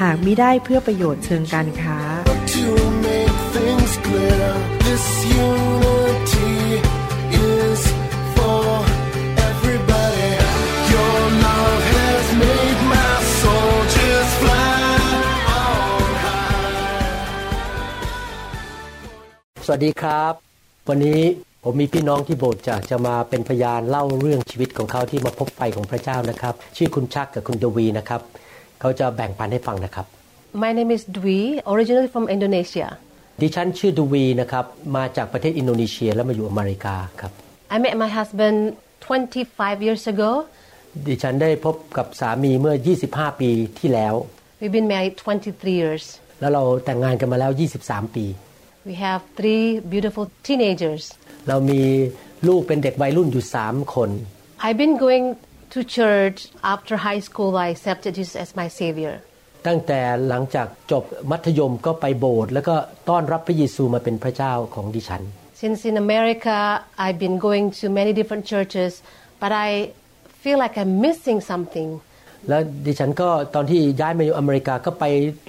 หากมิได้เพื่อประโยชน์เชิงการค้า สวัสดีครับ วันนี้ผมมีพี่น้องที่โบสถ์จากจะมาเป็นพยานเล่าเรื่องชีวิตของเขาที่มาพบไฟของพระเจ้านะครับ ชื่อคุณชักกับคุณดวีนะครับ เขาจะแบ่งปันให้ฟังนะครับ My name is Dwi, originally from Indonesia. ดิฉันชื่อดวีนะครับมาจากประเทศอินโดนีเซียแล้วมาอยู่อเมริกาครับ I met my husband 25 years ago. ดิฉันได้พบกับสามีเมื่อ 25 ปีที่แล้ว We've been married 23 years. แล้วเราแต่งงานกันมาแล้ว 23 ปี We have three beautiful teenagers. เรามีลูกเป็นเด็กวัยรุ่นอยู่ 3 คน I've been going to church after high school. I accepted Jesus as my Savior. ตั้งแต่หลังจากจบมัธยมก็ไปโบสถ์แล้วก็ต้อนรับพระเยซูมาเป็นพระเจ้าของดิฉัน Since in America, I've been going to many different churches, but I feel like I'm missing something. แล้วดิฉันก็ตอนที่ย้ายมาอยู่อเมริกาก็ไป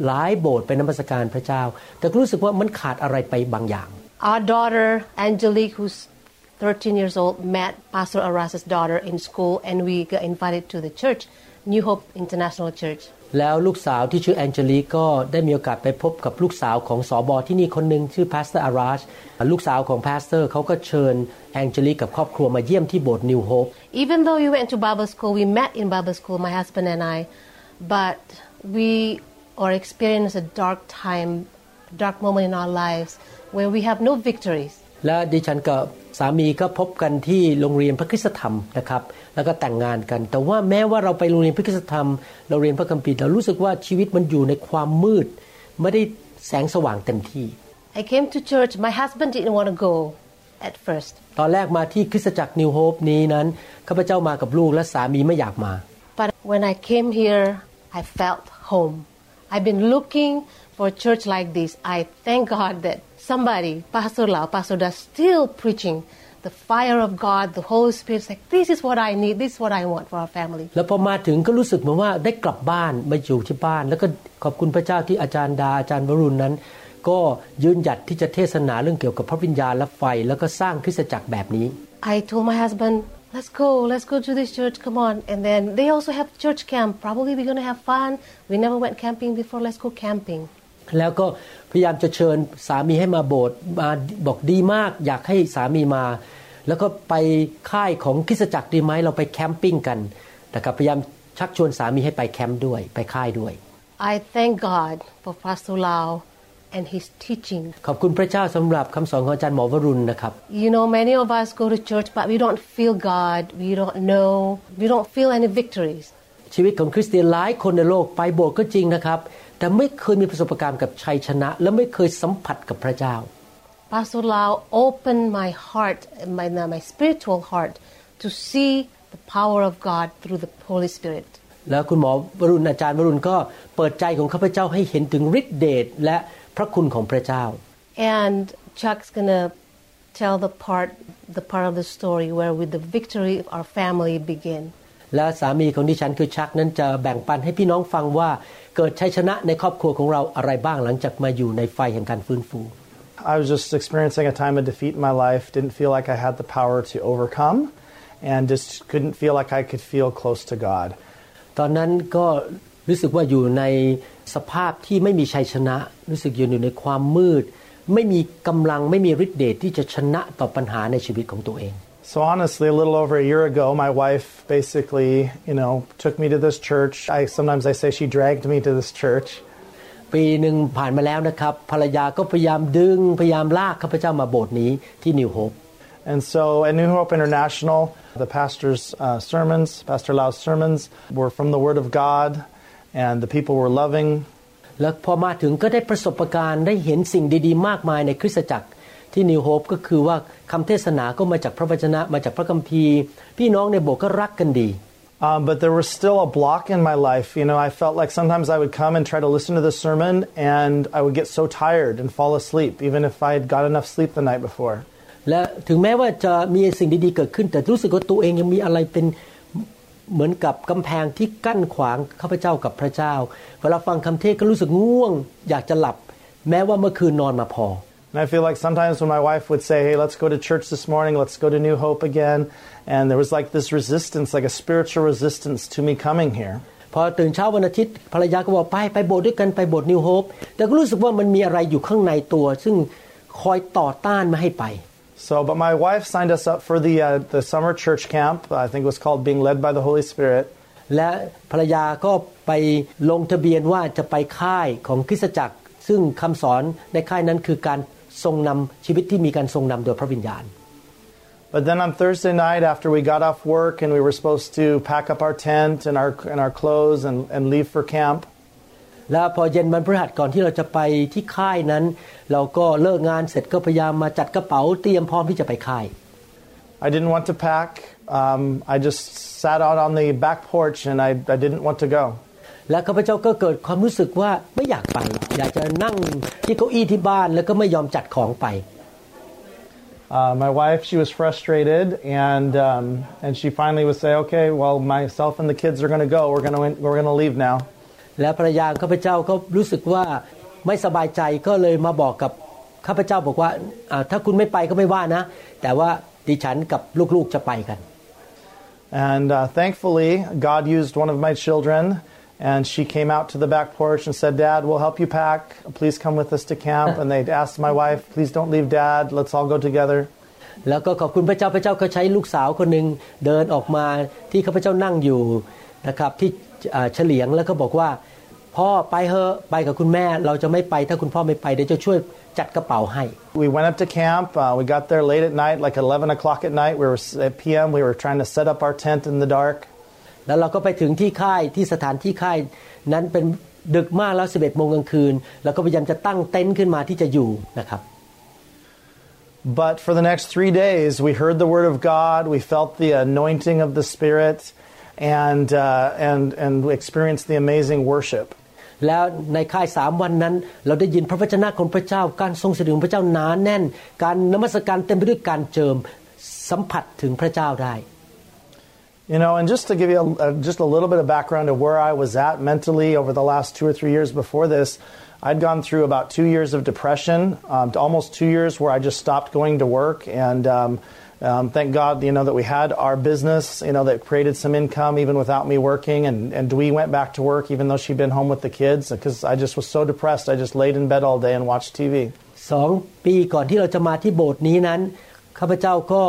หลายโบสถ์ไปนมัสการพระเจ้า แต่ก็รู้สึกว่ามันขาดอะไรไปบางอย่าง Our daughter, Angelique, who's 13 years old, met Pastor Aras's daughter in school, and we got invited to the church, New Hope International Church. แล้วลูกสาวที่ชื่อแองเจลิกก็ได้มีโอกาสไปพบกับลูกสาวของสอบอที่นี่คนหนึ่งชื่อพาสเตอร์อาราชลูกสาวของพาสเตอร์เขาก็เชิญแองเจลิกกับครอบครัวมาเยี่ยมที่โบสถ์นิวโฮป Even though we went to Bible school, we met in Bible school, my husband and I, but we are experiencing a dark time, dark moment in our lives where we have no victories. และดิฉันกับ สามีก็พบกันที่โรงเรียนพระคริสตธรรมนะครับ แล้วก็แต่งงานกัน แต่ว่าแม้ว่าเราไปโรงเรียนพระคริสตธรรม เราเรียนพระคัมภีร์เรารู้สึกว่าชีวิตมันอยู่ในความมืด ไม่ได้แสงสว่างเต็มที่ I came to church. My husband didn't want to go at first. ตอนแรกมาที่คริสตจักรนิวโฮปนี้นั้นข้าพเจ้ามากับลูกและสามีไม่อยากมา But when I came here, I felt home. I've been looking for a church like this. I thank God that somebody, Pastor Lau, Pastor Da, still preaching the fire of God, the Holy Spirit. Like this is what I need, this is what I want for our family. แล้วพอมาถึงก็รู้สึกเหมือนว่าได้กลับบ้านมาอยู่ที่บ้าน แล้วก็ขอบคุณพระเจ้าที่อาจารย์ดาอาจารย์วรุณนั้น I told my husband let's go let's go to this church come on and then they also have church camp probably we're gonna have fun we never went camping before let's go camping แล้วก็ พยายามจะเชิญสามีให้มาโบสถ์มาบอกดีมาก อยากให้สามีมา แล้วก็ไปค่ายของคริสตจักรดีไหมเราไปแคมปิ้งกันนะครับพยายามชักชวนสามีให้ไปแคมป์ด้วยไปค่ายด้วย I thank God for Pastor Lau and his teaching. ขอบคุณพระเจ้าสำหรับคำสอนของอาจารย์หมอวรุณนะครับ You know, many of us go to church, but we don't feel God. We don't know. We don't feel any victories. ชีวิตของคริสเตียนหลายคนในโลกไปโบสถ์ก็จริงนะครับ แต่ไม่เคยมีประสบการณ์กับชัยชนะ และไม่เคยสัมผัสกับพระเจ้า Pastor Lau opened my heart, my, my spiritual heart, to see the power of God through the Holy Spirit. แล้วคุณหมอวรุณอาจารย์วรุณก็เปิดใจของข้าพเจ้าให้เห็นถึงฤทธิเดชและพระคุณของพระเจ้า And Chuck's gonna tell the part, the part of the story where with the victory of our family begin. และสามีของดิฉันคือชักนั้นจะแบ่งปันให้พี่น้องฟังว่าเกิดชัยชนะในครอบครัวของเราอะไรบ้างหลังจากมาอยู่ในไฟแห่งการฟื้นฟู I was just experiencing a time of defeat in my life, didn't feel like I had the power to overcome, and just couldn't feel like I could feel close to God. ตอนนั้นก็รู้สึกว่าอยู่ในสภาพที่ไม่มีชัยชนะ รู้สึกอยู่ในความมืด ไม่มีกำลังไม่มีฤทธิ์เดชที่จะชนะต่อปัญหาในชีวิตของตัวเอง So honestly, a little over a year ago, my wife basically, you know, took me to this church. I sometimes I say she dragged me to this church. ปีหนึ่งผ่านมาแล้วนะครับ ภรรยาก็พยายามดึงพยายามลากข้าพเจ้ามาโบสถ์นี้ที่นิวโฮป And so at New Hope International, the pastor's uh, sermons, Pastor Lau's sermons, were from the Word of God, and the people were loving, แล้วพอมาถึงก็ได้ประสบการณ์ได้เห็นสิ่งดีๆ มากมายในคริสตจักร ที่นิวโฮปก็คือว่าคำเทศนาก็มาจากพระวจนะมาจากพระคัมภีร์ พี่น้องในโบสถ์ก็รักกันดี Um, but there was still a block in my life. You know, I felt like sometimes I would come and try to listen to the sermon, and I would get so tired and fall asleep, even if I had got enough sleep the night before. และถึงแม้ว่าจะมีสิ่งดีๆเกิดขึ้น แต่รู้สึกว่าตัวเองยังมีอะไรเป็นเหมือนกับกำแพงที่กั้นขวางข้าพเจ้ากับพระเจ้า เวลาฟังคำเทศก็รู้สึกง่วง อยากจะหลับ แม้ว่าเมื่อคืนนอนมาพอ And I feel like sometimes when my wife would say, Hey, let's go to church this morning, let's go to New Hope again, and there was like this resistance, like a spiritual resistance to me coming here. พอตื่นเช้าวันอาทิตย์ภรรยาก็บอกไปไปโบสถ์ด้วยกันไปโบสถ์นิวโฮปแต่ก็รู้สึกว่ามันมีอะไรอยู่ข้างในตัว ซึ่งคอยต่อต้านไม่ให้ไป So, but my wife signed us up for the, uh, the summer church camp. I think it was called Being Led by the Holy Spirit. และภรรยาก็ไปลงทะเบียนว่าจะไปค่ายของคริสตจักร ซึ่งคำสอนในค่ายนั้นคือการ ทรงนำชีวิตที่มีการทรงนำโดยพระวิญญาณ But then on Thursday night, after we got off work and we were supposed to pack up our tent and our, and our clothes and, and leave for camp, แล้วพอเย็นวันพฤหัสก่อนที่เราจะไปที่ค่ายนั้น เราก็เลิกงานเสร็จก็พยายามมาจัดกระเป๋าเตรียมพร้อมที่จะไปค่าย I didn't want to pack. Um, I just sat out on the back porch and I, I didn't want to go. และข้าพเจ้าก็เกิดความรู้สึกว่าไม่อยากไป อยากจะนั่งที่เก้าอี้ที่บ้านแล้วก็ไม่ยอมจัดของไป Uh, my wife, she was frustrated, and um, and she finally would say, "Okay, well, myself and the kids are going to go. We're going to we're going to leave now." และภรรยาข้าพเจ้าก็รู้สึกว่าไม่สบายใจก็เลยมาบอกกับข้าพเจ้าบอกว่าอ่าถ้าคุณไม่ไปก็ไม่ว่านะ แต่ว่าดิฉันกับลูกๆจะไปกัน And uh, thankfully, God used one of my children, and she came out to the back porch and said, "Dad, we'll help you pack. Please come with us to camp." And they asked my wife, "Please don't leave Dad. Let's all go together." แล้วก็ขอบคุณพระเจ้าพระเจ้าก็ใช้ลูกสาวคนหนึ่งเดินออกมาที่ข้าพเจ้านั่งอยู่นะครับที่อ่าเฉลียงแล้วก็บอกว่าพ่อไปเถอะไปกับคุณแม่เราจะไม่ไปถ้าคุณพ่อไม่ไปเดี๋ยวจะช่วยจัดกระเป๋าให้ We went up to camp. Uh, we got there late at night, like 11 o'clock at night. We were at PM. We were trying to set up our tent in the dark. แล้วเราก็ไปถึงที่ค่ายที่สถานที่ค่ายนั้นเป็นดึกมากแล้ว11โมงกลางคืนแล้วก็พยายามจะตั้งเต็นท์ขึ้นมาที่จะอยู่นะครับ But for the next three days, we heard the word of God. We felt the anointing of the Spirit, and uh, and and we experienced the amazing worship. แล้วในค่ายสามวันนั้น เราได้ยินพระวจนะของพระเจ้า การทรงสถิตของพระเจ้าหนาแน่น การนมัสการเต็มไปด้วยการเจิมสัมผัสถึงพระเจ้าได้ You know, and just to give you a, a, just a little bit of background of where I was at mentally over the last two or three years before this, I'd gone through about two years of depression, um, to almost two years where I just stopped going to work. And um, um, thank God, you know, that we had our business, you know, that created some income even without me working. And, and Dwee went back to work even though she'd been home with the kids because I just was so depressed. I just laid in bed all day and watched TV. สองปีก่อนที่เราจะมาที่โบสถ์นี้นั้นข้าพเจ้าก็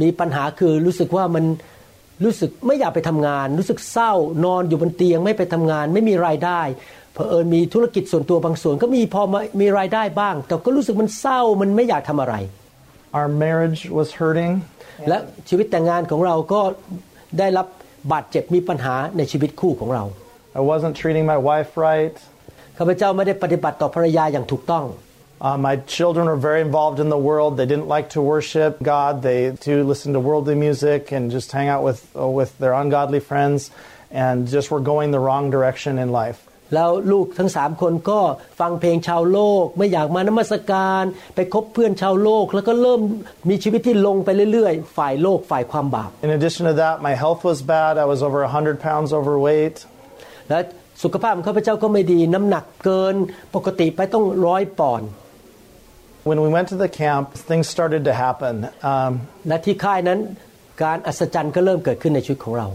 มีปัญหาคือรู้สึกว่ามัน รู้สึกไม่อยากไปทำงาน รู้สึกเศร้านอนอยู่บนเตียงไม่ไปทำงาน ไม่มีรายได้เผอิญมีธุรกิจส่วนตัวบางส่วนก็มีพอมามีรายได้บ้าง แต่ก็รู้สึกมันเศร้ามันไม่อยากทำอะไร Our marriage was hurting. และชีวิตแต่งงานของเราก็ได้รับบาดเจ็บมีปัญหาในชีวิตคู่ของเรา I wasn't treating my wife right. ข้าพเจ้าไม่ได้ปฏิบัติต่อภรรยาอย่างถูกต้อง Uh, my children were very involved in the world. They didn't like to worship God. They to listen to worldly music and just hang out with uh, with their ungodly friends, and just were going the wrong direction in life. แล้วลูกทั้งสามคนก็ฟังเพลงชาวโลก ไม่อยากมานมัสการ ไปคบเพื่อนชาวโลก แล้วก็เริ่มมีชีวิตที่ลงไปเรื่อยๆ ฝ่ายโลกฝ่ายความบาป In addition to that, my health was bad. I was over 100 pounds overweight. และสุขภาพของข้าพเจ้าก็ไม่ดีน้ำหนักเกิน ปกติไปต้องร้อยปอนด์ When we went to the camp, things started to happen. Um, และที่ค่ายนั้นการอัศจรรย์ก็เริ่มเกิดขึ้นในชีวิตของเรา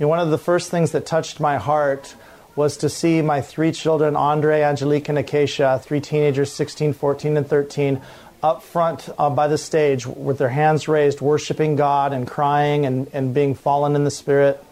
you know, one of the first things that touched my heart was to see my three children, Andre, Angelique, and Acacia, three teenagers, 16, 14, and 13, up front uh, by the stage with their hands raised, worshiping God and crying and, and being fallen in the Spirit.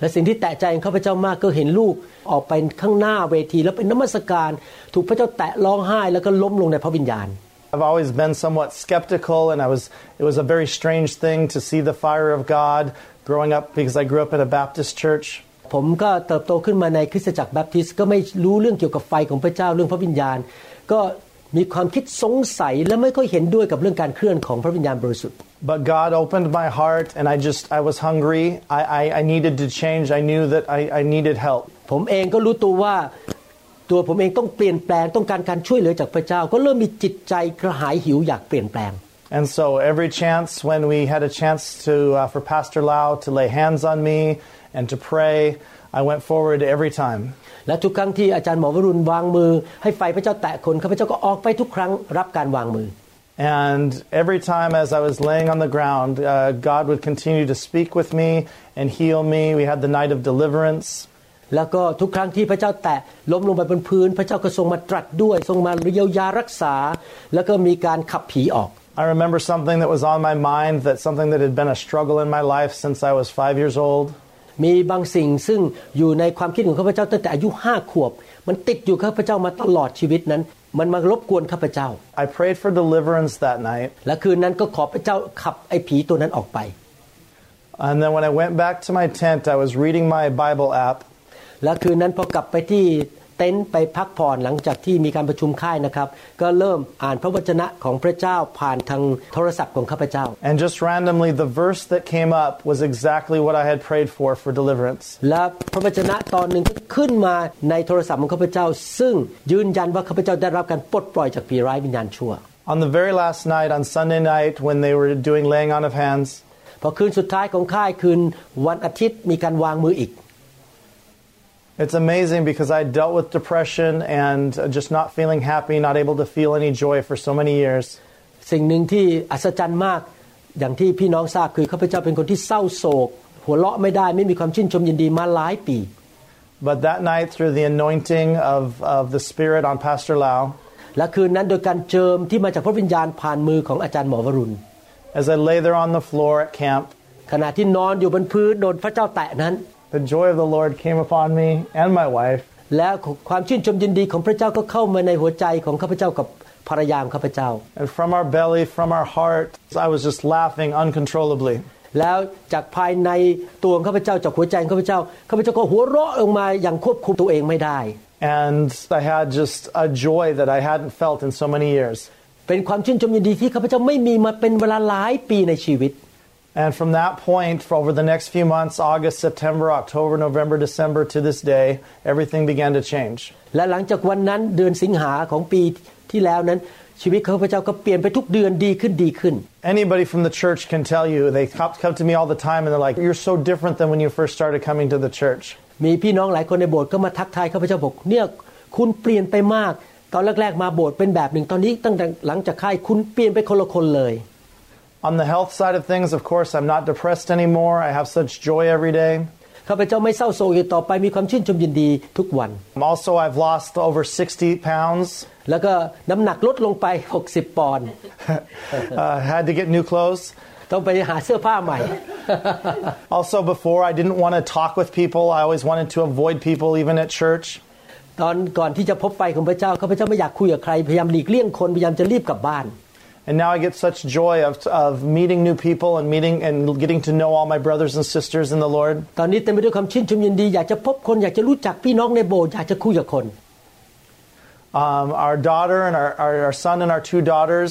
และสิ่งที่แตะใจของข้าพเจ้ามากก็เห็นลูก ออกไปข้างหน้าเวที แล้วเป็นนมัสการ ถูกพระเจ้าแตะร้องไห้แล้วก็ล้มลงในพระวิญญาณ I've always been somewhat skeptical, and I was, it was a very strange thing to see the fire of God growing up because I grew up in a Baptist church. ผมก็เติบโตขึ้นมาในคริสตจักรแบปทิสต์ก็ไม่รู้เรื่องเกี่ยวกับไฟของพระเจ้าเรื่องพระวิญญาณ ก็มีความคิดสงสัยและไม่ค่อยเห็นด้วยกับเรื่องการเคลื่อนของพระวิญญาณบริสุทธิ์ But God opened my heart, and I just, I was hungry. I, I, I needed to change. I knew that I, I needed help. ผมเองก็รู้ตัวว่าตัวผมเองต้องเปลี่ยนแปลงต้องการการช่วยเหลือจากพระเจ้า ก็เริ่มมีจิตใจกระหายหิวอยากเปลี่ยนแปลง And so every chance when we had a chance to, uh, for Pastor Lau to lay hands on me and to pray, I went forward every time. และทุกครั้งที่อาจารย์หมอวรุณวางมือ ให้ไฟพระเจ้าแตะคนข้าพเจ้าก็ออกไปทุกครั้งรับการวางมือ And every time as I was laying on the ground, uh, God would continue to speak with me and heal me. We had the night of deliverance. แล้วก็ทุกครั้งที่พระเจ้าแตะล้มลงไปบนพื้น พระเจ้าก็ทรงมาตรัสด้วย ทรงมาเยียวยารักษา แล้วก็มีการขับผีออก I remember something that was on my mind, that something that had been a struggle in my life since I was five years old. มีบางสิ่งซึ่งอยู่ในความคิดของข้าพเจ้าตั้งแต่อายุห้าขวบ มันติดอยู่ข้าพเจ้ามาตลอดชีวิตนั้น มันมารบกวนข้าพเจ้า I prayed for deliverance that night. และคืนนั้นก็ขอพระเจ้าขับไอ้ผีตัวนั้นออกไป And then when I went back to my tent, I was reading my Bible app. และคืนนั้นพอกลับไปที่เต็นท์ไปพักผ่อนหลังจากที่มีการประชุมค่ายนะครับ ก็เริ่มอ่านพระวจนะของพระเจ้าผ่านทางโทรศัพท์ของข้าพเจ้า And just randomly, the verse that came up was exactly what I had prayed for for deliverance. และพระวจนะตอนหนึ่งก็ขึ้นมาในโทรศัพท์ของข้าพเจ้า ซึ่งยืนยันว่าข้าพเจ้าได้รับการปลดปล่อยจากผีร้ายวิญญาณชั่ว On the very last night, on Sunday night, when they were doing laying on of hands, พอคืนสุดท้ายของค่ายคืนวันอาทิตย์มีการวางมืออีก It's amazing because I dealt with depression and just not feeling happy, not able to feel any joy for so many years. สิ่งหนึ่งที่อัศจรรย์มากอย่างที่พี่น้องทราบคือข้าพเจ้าเป็นคนที่เศร้าโศก But that night through the anointing of of the Spirit on Pastor Lau และคืนนั้นโดยการเจิมที่มาจากพระวิญญาณผ่านมือของอาจารย์หมอวรุณ As I lay there on the floor at camp ขณะที่นอนอยู่บนพื้นโดนพระเจ้าแตะนั้น the joy of the Lord came upon me and my wife. และความชื่นชมยินดีของพระเจ้าก็เข้ามาในหัวใจของข้าพเจ้ากับภรรยาของข้าพเจ้า And from our belly, from our heart, I was just laughing uncontrollably. แล้วจากภายในตัวของข้าพเจ้าจากหัวใจของข้าพเจ้าข้าพเจ้าก็หัวเราะออกมาอย่างควบคุมตัวเองไม่ได้ And I had just a joy that I hadn't felt in so many years. เป็นความชื่นชมยินดีที่ข้าพเจ้าไม่มีมาเป็นเวลาหลายปีในชีวิต And from that point, for over the next few months August, September, October, November, December to this day everything began to change. และหลังจากวันนั้นเดือนสิงหาของปีที่แล้วนั้น ชีวิตของข้าพเจ้าก็เปลี่ยนไปทุกเดือนดีขึ้นดีขึ้น Anybody from the church can tell you, they come come to me all the time and they're like, You're so different than when you first started coming to the church. มีพี่น้องหลายคนในโบสถ์ก็มาทักทายข้าพเจ้าบอกเนี่ยคุณเปลี่ยนไปมาก ตอนแรกๆมาโบสถ์เป็นแบบหนึ่งตอนนี้ตั้งแต่หลังจากค่ายคุณเปลี่ยนไปคนละคนเลย On the health side of things, of course, I'm not depressed anymore. I have such joy every day. ข้าพเจ้าไม่เศร้าโศกอีกต่อไปมีความชื่นชมยินดีทุกวัน Also, I've lost over 60 pounds. แล้วก็น้ำหนักลดลงไป 60 ปอนด์ uh, had to get new clothes. ต้องไปหาเสื้อผ้าใหม่ Also, before, I didn't want to talk with people. I always wanted to avoid people, even at church. ตอนก่อนที่จะพบไฟของพระเจ้าข้าพเจ้าไม่อยากคุยกับใครพยายามหลีกเลี่ยงคนพยายามจะรีบกลับบ้าน And now I get such joy of, of meeting new people and meeting and getting to know all my brothers and sisters in the Lord. ตอนนี้เต็มไปด้วยความชื่นชมยินดี อยากจะพบคนอยากจะรู้จักพี่น้องในโบสถ์อยากจะคุยกับคน Um, our daughter and our, our, our son and our two daughters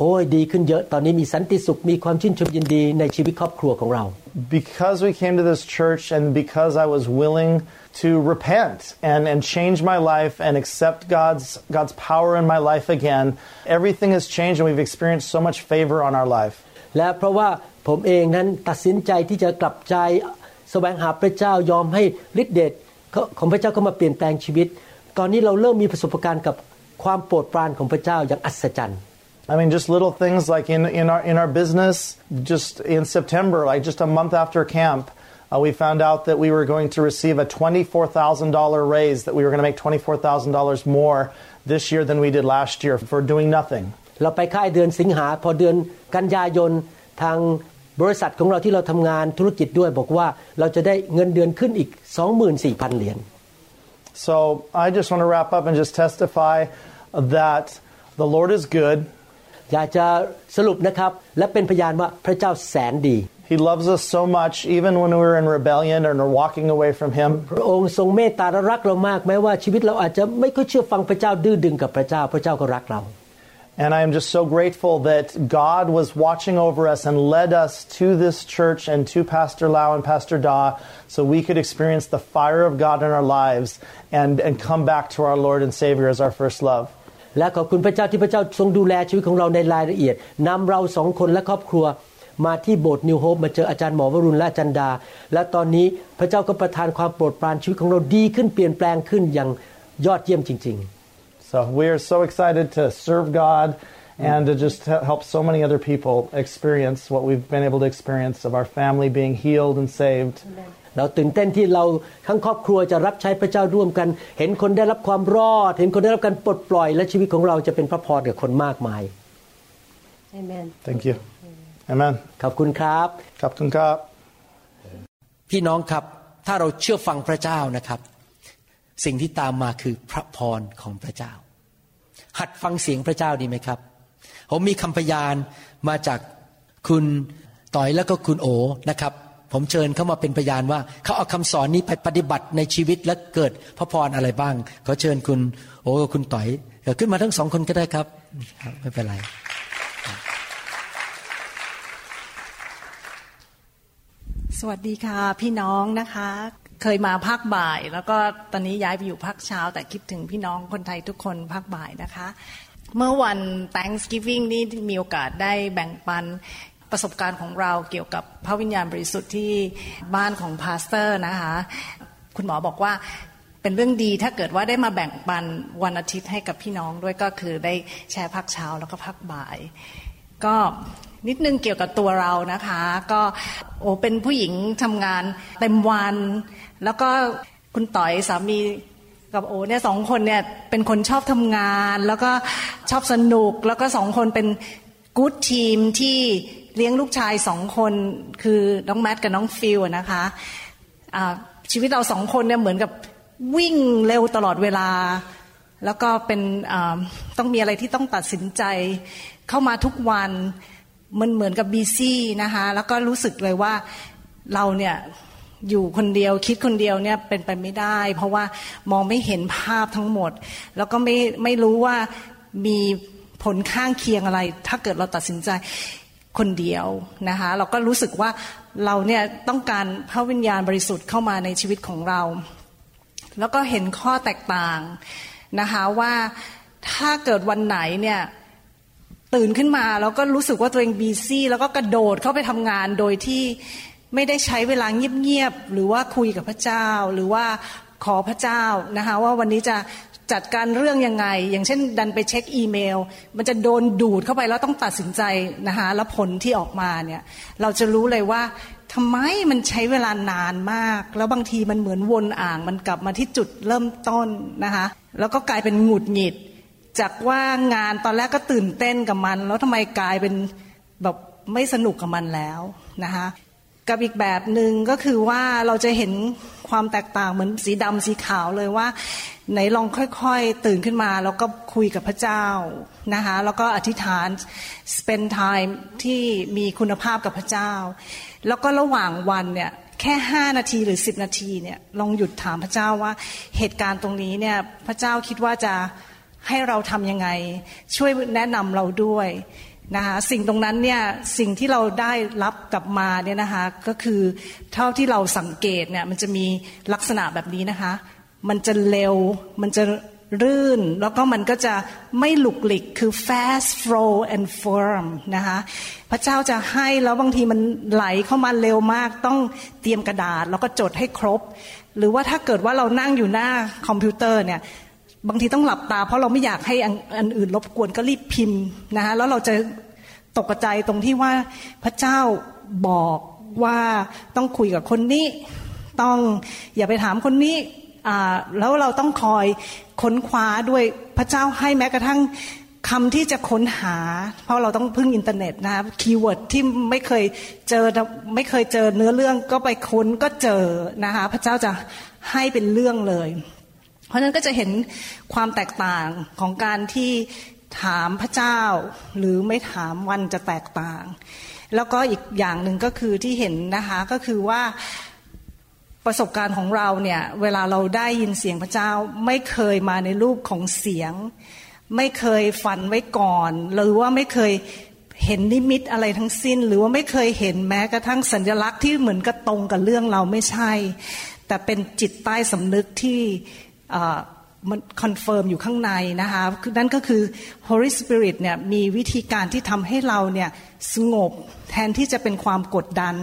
โอ้ยดีขึ้นเยอะตอนนี้มีสันติสุขมีความชื่นชมยินดีในชีวิตครอบครัวของเรา Because we came to this church and because I was willing to repent and, and change my life and accept God's, God's power in my life again, everything has changed and we've experienced so much favor on our life. และเพราะว่าผมเองนั้นตัดสินใจที่จะกลับใจแสวงหาพระเจ้ายอมให้ฤทธิเดชของพระเจ้าเข้ามาเปลี่ยนแปลงชีวิต ตอนนี้เราเริ่มมีประสบการณ์กับความโปรดปรานของพระเจ้าอย่างอัศจรรย์ I mean, just little things like in, in, our, in our business, just in September, like just a month after camp, uh, we found out that we were going to receive a $24,000 raise, that we were going to make $24,000 more this year than we did last year for doing nothing. เราไปค่ายเดือนสิงหาพอเดือนกันยายนทางบริษัทของเราที่เราทำงานธุรกิจด้วยบอกว่าเราจะได้เงินเดือนขึ้นอีก 24,000 เหรียญ So I just want to wrap up and just testify that the Lord is good. อยากจะสรุปนะครับ และเป็นพยานว่าพระเจ้าแสนดี He loves us so much, even when we're in rebellion and are walking away from Him. พระองค์ทรงเมตตาและรักเรามากแม้ว่าชีวิตเราอาจจะไม่ค่อยเชื่อฟังพระเจ้าดื้อดึงกับพระเจ้า พระเจ้าก็รักเรา And I am just so grateful that God was watching over us and led us to this church and to Pastor Lau and Pastor Da so we could experience the fire of God in our lives and, and come back to our Lord and Savior as our first love. และขอบคุณพระเจ้าที่พระเจ้าทรงดูแลชีวิตของเราในรายละเอียดนำเราสองคนและครอบครัวมาที่โบสถ์นิวโฮปมาเจออาจารย์หมอวรุณและอาจารย์ดา และตอนนี้พระเจ้าก็ประทานความโปรดปรานชีวิตของเราดีขึ้นเปลี่ยนแปลงขึ้นอย่างยอดเยี่ยมจริง So we are so excited to serve God and to just he- help so many other people experience what we've been able to experience of our family being healed and saved. ๆ เราตื่นเต้นที่เราทั้งครอบครัวจะรับใช้พระเจ้าร่วมกัน เห็นคนได้รับความรอด เห็นคนได้รับการปลดปล่อย และชีวิตของเราจะเป็นพระพรกับคนมากมาย Amen. Thank you. Amen. ขอบคุณครับ Kaptun Kap. พี่น้องครับ ถ้าเราเชื่อฟังพระเจ้านะครับ สิ่งที่ตามมาคือพระพรของพระเจ้า หัดฟังเสียงพระเจ้าดีไหมครับ ผมมีคำพยานมาจากคุณต่อยแล้วก็คุณโอนะครับ ผมเชิญเข้ามาเป็นพยานว่าเขาเอาคำสอนนี้ไปปฏิบัติในชีวิตและเกิดพระพรอะไรบ้างขอเชิญคุณ โอกับคุณต่อยขึ้นมาทั้งสองคนก็ได้ครับครับไม่เป็นไรสวัสดีค่ะพี่น้องนะคะ เคยมาภาคบ่าย แล้วก็ตอนนี้ย้ายไปอยู่ภาคเช้า แต่คิดถึงพี่น้องคนไทยทุกคนภาคบ่ายนะคะ เมื่อวัน Thanksgiving นี่มีโอกาสได้แบ่งปัน ประสบการณ์ของเราเกี่ยวกับพระวิญญาณบริสุทธิ์ที่บ้านของ Pastor นะคะ คุณหมอบอกว่าเป็นเรื่องดีถ้าเกิดว่าได้มาแบ่งปันวันอาทิตย์ให้กับพี่น้องด้วยก็คือได้แชร์ภาคเช้าแล้วก็ภาคบ่าย ก็นิดนึงเกี่ยวกับตัวเรานะคะ ก็โอเป็นผู้หญิงทำงานเต็มวัน แล้วก็คุณต่อยสามีกับโอเนี่ยสองคนเนี่ยเป็นคนชอบทำงาน แล้วก็ชอบสนุก แล้วก็สองคนเป็นกู๊ดทีมที่ เลี้ยงลูกชายสองคนคือน้องแมทกับน้องฟิลนะคะอ่าชีวิตเราสองคนเนี่ยเหมือนกับวิ่งเร็วตลอดเวลา แล้วก็เป็นต้องมีอะไรที่ต้องตัดสินใจเข้ามาทุกวันมันเหมือนกับบีซี่นะคะแล้วก็รู้สึกเลยว่าเราเนี่ยอยู่คนเดียวคิดคนเดียวเนี่ยเป็นไปไม่ได้ เพราะว่ามองไม่เห็นภาพทั้งหมด แล้วก็ไม่ไม่รู้ว่ามีผลข้างเคียงอะไร ถ้าเกิดเราตัดสินใจ คนเดียวนะคะเราก็รู้สึกว่าเราเนี่ยต้องการพระวิญญาณบริสุทธิ์เข้ามาในชีวิตของเรา แล้วก็เห็นข้อแตกต่างนะคะว่าถ้าเกิดวันไหนเนี่ยตื่นขึ้นมาแล้วก็รู้สึกว่าตัวเองบีซี่แล้วก็กระโดดเข้าไปทำงานโดยที่ไม่ได้ใช้เวลาเงียบๆหรือว่าคุยกับพระเจ้า หรือว่าขอพระเจ้านะคะว่าวันนี้จะ จัดการเรื่องยังไง อย่างเช่น ดันไปเช็คอีเมล มันจะโดนดูดเข้าไปแล้วต้องตัดสินใจนะคะแล้วผลที่ออกมาเนี่ยเราจะรู้เลยว่าทำไมมันใช้เวลานานมาก แล้วบางทีมันเหมือนวนอ่าง มันกลับมาที่จุดเริ่มต้นนะคะแล้วก็กลายเป็นหงุดหงิด จากว่างานตอนแรกก็ตื่นเต้นกับมัน แล้วทำไมกลายเป็นแบบไม่สนุกกับมันแล้วนะคะกับอีกแบบหนึ่งก็คือว่าเราจะเห็นความแตกต่างเหมือนสีดำสีขาวเลยว่า ไหนลองค่อยๆ ตื่นขึ้นมา แล้วก็คุยกับพระเจ้านะคะแล้วก็อธิษฐาน spend time ที่มีคุณภาพกับพระเจ้า แล้วก็ระหว่างวันเนี่ยแค่ห้านาทีหรือสิบนาทีเนี่ยลองหยุดถามพระเจ้าว่าเหตุการณ์ตรงนี้เนี่ยพระเจ้าคิดว่าจะให้เราทำยังไง ช่วยแนะนำเราด้วยนะคะสิ่งตรงนั้นเนี่ยสิ่งที่เราได้รับกลับมาเนี่ยนะคะก็คือเท่าที่เราสังเกตเนี่ยมันจะมีลักษณะแบบนี้นะคะ มันจะเร็ว มันจะรื่น แล้วก็มันก็จะไม่หลุกหลิกคือ fast flow and firm นะคะพระเจ้าจะให้แล้วบางทีมันไหลเข้ามาเร็วมาก ต้องเตรียมกระดาษ แล้วก็จดให้ครบ หรือว่าถ้าเกิดว่าเรานั่งอยู่หน้าคอมพิวเตอร์เนี่ยบางทีต้องหลับตา เพราะเราไม่อยากให้อันอ,นอื่นรบกวนก็รีบพิมพ์นะคะแล้วเราจะตกใจตรงที่ว่าพระเจ้าบอกว่าต้องคุยกับคนนี้ ต้องอย่าไปถามคนนี้ แล้วเราต้องคอยค้นคว้าด้วยพระเจ้าให้แม้กระทั่งคำที่จะค้นหา เพราะเราต้องพึ่งอินเทอร์เน็ตนะครับ keyword ที่ไม่เคยเจอไม่เคยเจอเนื้อเรื่องก็ไปค้นก็เจอนะคะพระเจ้าจะให้เป็นเรื่องเลย เพราะฉะนั้นก็จะเห็นความแตกต่างของการที่ถามพระเจ้า หรือไม่ถามมันจะแตกต่าง แล้วก็อีกอย่างหนึ่งก็คือที่เห็นนะคะก็คือว่า ประสบการณ์ของเราเนี่ยเวลาเราได้ยินเสียงพระเจ้าไม่เคยมาในรูปของเสียง ไม่เคยฝันไว้ก่อน หรือว่าไม่เคยเห็นนิมิตอะไรทั้งสิ้น หรือว่าไม่เคยเห็นแม้กระทั่งสัญลักษณ์ที่เหมือนกับตรงกับเรื่องเราไม่ใช่ แต่เป็นจิตใต้สำนึกที่มัน confirm อยู่ข้างในนะคะนั่นก็คือ Holy Spirit เนี่ยมีวิธีการที่ทำให้เราเนี่ยสงบแทนที่จะเป็นความกดดัน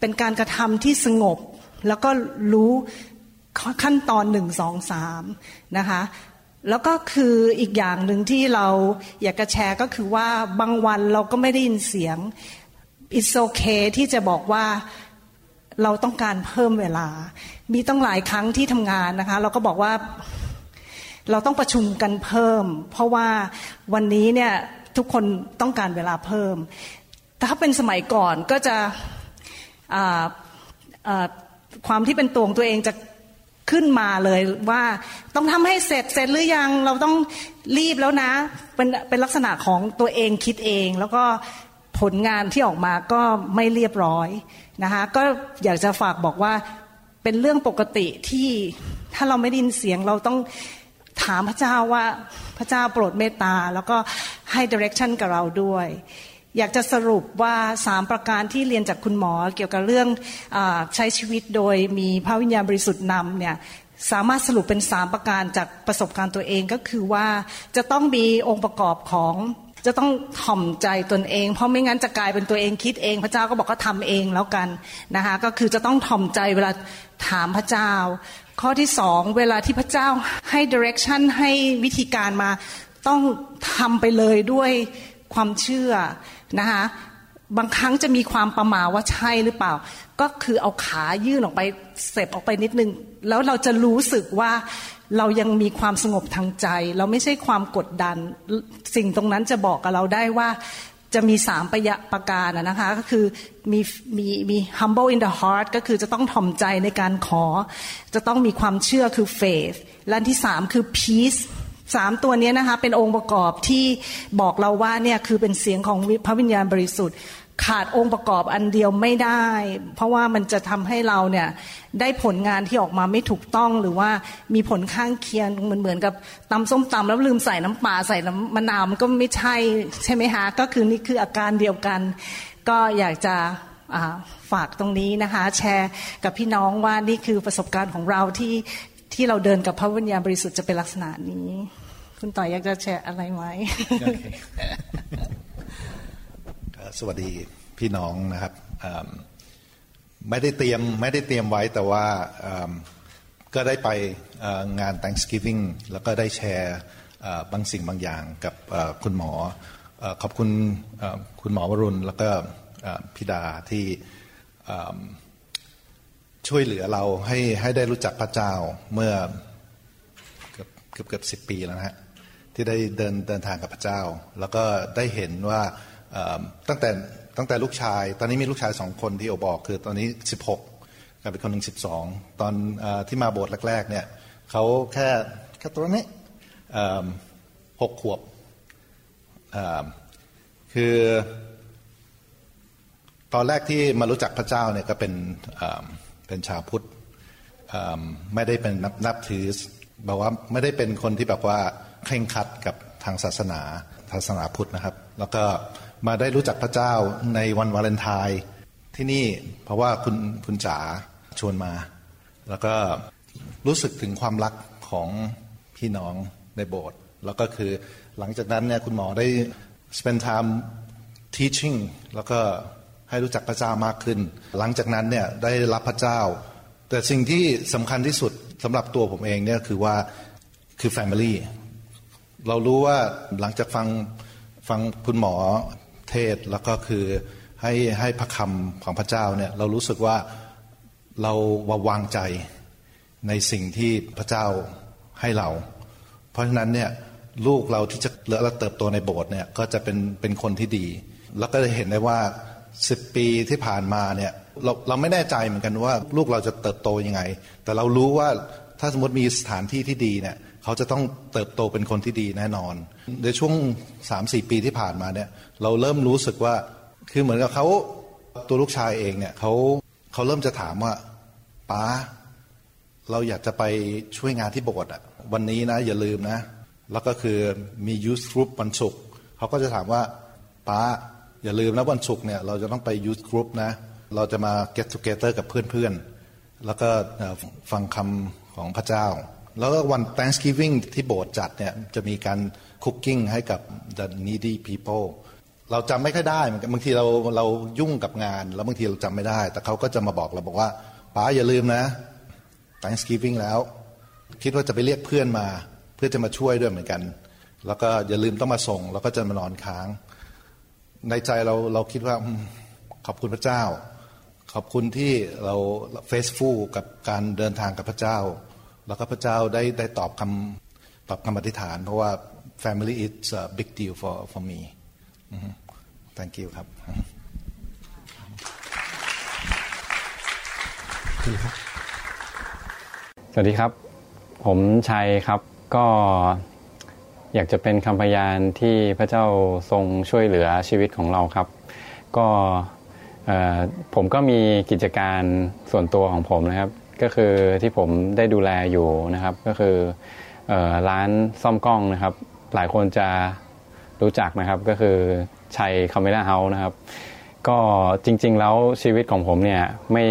เป็นการกระทำที่สงบ แล้วก็รู้ขั้นตอนหนึ่งสองสามนะคะแล้วก็คืออีกอย่างหนึ่งที่เราอยากจะแชร์ก็คือว่าบางวันเราก็ไม่ได้ยินเสียง it's okay ที่จะบอกว่าเราต้องการเพิ่มเวลา มีต้องหลายครั้งที่ทำงานนะคะ เราก็บอกว่าเราต้องประชุมกันเพิ่ม เพราะว่าวันนี้เนี่ยทุกคนต้องการเวลาเพิ่มถ้าเป็นสมัยก่อนก็จะ ความที่เป็นตัวของตัวเองจะขึ้นมาเลยว่าต้องทำให้เสร็จเสร็จหรือยังเราต้องรีบแล้วนะ เป็นเป็นลักษณะของตัวเองคิดเอง แล้วก็ผลงานที่ออกมาก็ไม่เรียบร้อยนะคะก็อยากจะฝากบอกว่าเป็นเรื่องปกติที่ถ้าเราไม่ได้ยินเสียงเราต้องถามพระเจ้าว่าพระเจ้าโปรดเมตตา แล้วก็ให้ direction กับเราด้วย อยากจะสรุปว่าสามประการที่เรียนจากคุณหมอเกี่ยวกับเรื่องอใช้ชีวิตโดยมีพระวิญญาณบริสุทธิ์นำเนี่ยสามารถสรุปเป็นสามประการจากประสบการณ์ตัวเองก็คือว่าจะต้องมีองค์ประกอบของจะต้องถ่อมใจตนเอง เพราะไม่งั้นจะกลายเป็นตัวเองคิดเอง พระเจ้าก็บอกก็ทำเองแล้วกันนะคะก็คือจะต้องถ่อมใจเวลาถามพระเจ้า ข้อที่สองเวลาที่พระเจ้าให้ direction ให้วิธีการมาต้องทำไปเลยด้วยความเชื่อ นะคะบางครั้งจะมีความประมาว่าใช่หรือเปล่า ก็คือเอาขายื่นออกไปเสพออกไปนิดนึง แล้วเราจะรู้สึกว่าเรายังมีความสงบทางใจ เราไม่ใช่ความกดดัน สิ่งตรงนั้นจะบอกกับเราได้ว่าจะมีสามประยะประการนะคะก็คือมีมีมี humble in the heart ก็คือจะต้องถ่อมใจในการขอ จะต้องมีความเชื่อคือ faith และที่สามคือ peace สามตัวนี้นะคะเป็นองค์ประกอบที่บอกเราว่าเนี่ยคือเป็นเสียงของพระวิญญาณบริสุทธิ์ ขาดองค์ประกอบอันเดียวไม่ได้ เพราะว่ามันจะทำให้เราเนี่ยได้ผลงานที่ออกมาไม่ถูกต้องหรือว่ามีผลข้างเคียงเหมือนเหมือนกับตำส้มตำแล้วลืมใส่น้ำปลาใส่น้ำมะนาวมันก็ไม่ใช่ใช่ไหมคะก็คือนี่คืออาการเดียวกัน ก็อยากจะฝากตรงนี้นะคะ แชร์กับพี่น้องว่านี่คือประสบการณ์ของเราที่ ที่เราเดินกับพระวิญญาณบริสุทธิ์จะเป็นลักษณะนี้ คุณต่อยอยากจะแชร์อะไรไหมสวัสดีพี่น้องนะครับไม่ได้เตรียมไม่ได้เตรียมไว้แต่ว่าก็ได้ไปงาน Thanksgiving แล้วก็ได้แชร์บางสิ่งบางอย่างกับคุณหมอ ขอบคุณคุณหมอวรุณ แล้วก็พิดาที่ ช่วยเหลือเราให้ให้ได้รู้จักพระเจ้าเมื่อเกือบเกือบเกือบสิบปีแล้วนะฮะที่ได้เดินเดินทางกับพระเจ้า แล้วก็ได้เห็นว่าตั้งแต่ตั้งแต่ลูกชาย ตอนนี้มีลูกชายสองคนที่โอบอก คือตอนนี้สิบหกกับเป็นคนหนึ่งสิบสองตอนอที่มาโบสถ์แรกๆเนี่ยเขาแค่แค่ตัวนี้หกขวบคือ ตอนแรกที่มารู้จักพระเจ้าเนี่ยก็เป็น เป็นชาวพุทธไม่ได้เป็นนับนับถือบอกว่าไม่ได้เป็นคนที่แบบว่าเคร่งคัดกับทางศาสนาศาสนาพุทธนะครับ แล้วก็มาได้รู้จักพระเจ้าในวันวาเลนไทน์ที่นี่เพราะว่าคุณคุณจ๋าชวนมา แล้วก็รู้สึกถึงความรักของพี่น้องในโบสถ์แล้วก็คือหลังจากนั้นเนี่ยคุณหมอได้ spend time teaching แล้วก็ ให้รู้จักพระเจ้ามากขึ้น หลังจากนั้นเนี่ยได้รับพระเจ้า แต่สิ่งที่สำคัญที่สุดสำหรับตัวผมเองเนี่ยคือว่าคือ family เรารู้ว่าหลังจากฟังฟังคุณหมอเทศแล้วก็คือให้ให้พระคำของพระเจ้าเนี่ยเรารู้สึกว่าเราวางใจในสิ่งที่พระเจ้าให้เรา เพราะฉะนั้นเนี่ยลูกเราที่จะเลอและเติบโตในโบสถ์เนี่ยก็จะเป็นเป็นคนที่ดี แล้วก็จะเห็นได้ว่า สิบปีที่ผ่านมาเนี่ยเราเราไม่แน่ใจเหมือนกันว่าลูกเราจะเติบโตยังไง แต่เรารู้ว่าถ้าสมมติมีสถานที่ที่ดีเนี่ยเขาจะต้องเติบโตเป็นคนที่ดีแน่นอน ในช่วงสามสี่ปีที่ผ่านมาเนี่ยเราเริ่มรู้สึกว่าคือเหมือนกับเขาตัวลูกชายเองเนี่ยเขาเขาเริ่มจะถามว่าป้าเราอยากจะไปช่วยงานที่โบสถ์อะวันนี้นะอย่าลืมนะ แล้วก็คือมี youth group วันศุกร์เขาก็จะถามว่าป้า อย่าลืมนะวันศุกร์เนี่ยเราจะต้องไป youth group นะ เราจะมา get together กับเพื่อนๆ แล้วก็ฟังคำของพระเจ้า แล้วก็วัน Thanksgiving ที่โบสถ์จัดเนี่ยจะมีการ cooking ให้กับ the needy people เราจำไม่ค่อยได้มันบางทีเราเรายุ่งกับงาน แล้วบางทีเราจำไม่ได้ แต่เขาก็จะมาบอกเราบอกว่าป้าอย่าลืมนะ Thanksgiving แล้ว คิดว่าจะไปเรียกเพื่อนมา เพื่อจะมาช่วยด้วยเหมือนกัน แล้วก็อย่าลืมต้องมาส่ง แล้วก็จะมานอนค้าง ในใจเราเราคิดว่าขอบคุณพระเจ้า ขอบคุณที่เราเฟซฟูกับการเดินทางกับพระเจ้า แล้วก็พระเจ้าได้ได้ตอบคำตอบคำอธิษฐาน เพราะว่า family is a big deal for for me thank you ครับสวัสดีครับ ผมชัยครับก็ อยากจะเป็นคำพยานที่พระเจ้าทรงช่วยเหลือชีวิตของเราครับ ก็ผมก็มีกิจการส่วนตัวของผมนะครับ ก็คือที่ผมได้ดูแลอยู่นะครับ ก็คืออร้านซ่อมกล้องนะครับ หลายคนจะรู้จักนะครับก็คือชัยคาเมล่าเฮาส์นะครับ ก็จริง ๆ แล้วชีวิตของผมเนี่ยไม่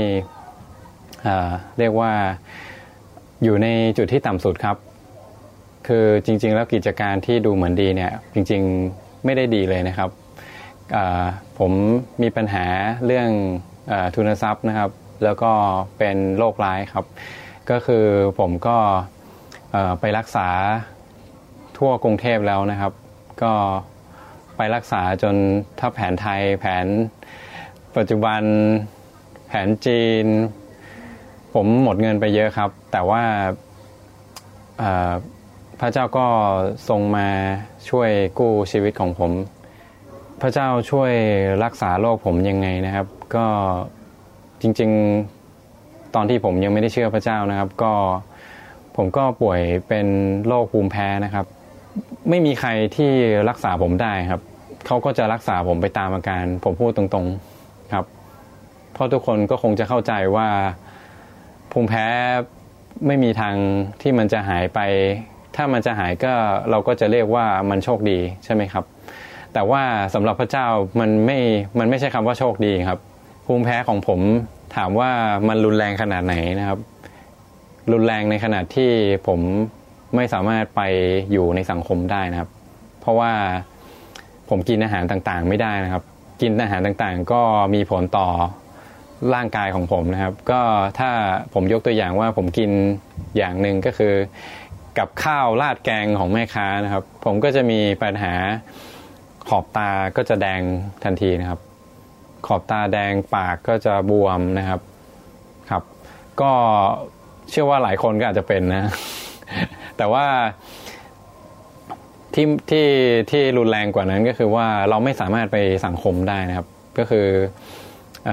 เรียกว่าอยู่ในจุดที่ต่ำสุดครับ คือจริง ๆ แล้วกิจการที่ดูเหมือนดีเนี่ยจริงๆไม่ได้ดีเลยนะครับผมมีปัญหาเรื่องอทุนทรัพย์นะครับ แล้วก็เป็นโรคร้ายครับ ก็คือผมก็ไปรักษาทั่วกรุงเทพแล้วนะครับ ก็ไปรักษาจนถ้าแผนไทยแผนปัจจุบันแผนจีน ผมหมดเงินไปเยอะครับ แต่ว่า พระเจ้าก็ทรงมาช่วยกู้ชีวิตของผม พระเจ้าช่วยรักษาโรคผมยังไงนะครับ ก็จริงๆตอนที่ผมยังไม่ได้เชื่อพระเจ้านะครับ ก็ผมก็ป่วยเป็นโรคภูมิแพ้นะครับ ไม่มีใครที่รักษาผมได้ครับเขาก็จะรักษาผมไปตามอาการ ผมพูดตรงๆครับ เพราะทุกคนก็คงจะเข้าใจว่าภูมิแพ้ไม่มีทางที่มันจะหายไป ถ้ามันจะหายก็เราก็จะเรียกว่ามันโชคดีใช่ไหมครับ แต่ว่าสำหรับพระเจ้ามันไม่มันไม่ใช่คำว่าโชคดีครับ ภูมิแพ้ของผมถามว่ามันรุนแรงขนาดไหนนะครับ รุนแรงในขนาดที่ผมไม่สามารถไปอยู่ในสังคมได้นะครับ เพราะว่าผมกินอาหารต่างๆ ไม่ได้นะครับ กินอาหารต่างๆ ก็มีผลต่อร่างกายของผมนะครับ ก็ถ้าผมยกตัวอย่างว่าผมกินอย่างหนึ่งก็คือ กับข้าวราดแกงของแม่ค้านะครับ ผมก็จะมีปัญหาขอบตาก็จะแดงทันทีนะครับ ขอบตาแดงปากก็จะบวมนะครับครับ ก็เชื่อว่าหลายคนก็อาจจะเป็นนะ แต่ว่าที่ที่ที่รุนแรงกว่านั้นก็คือว่าเราไม่สามารถไปสังคมได้นะครับ ก็คือเอ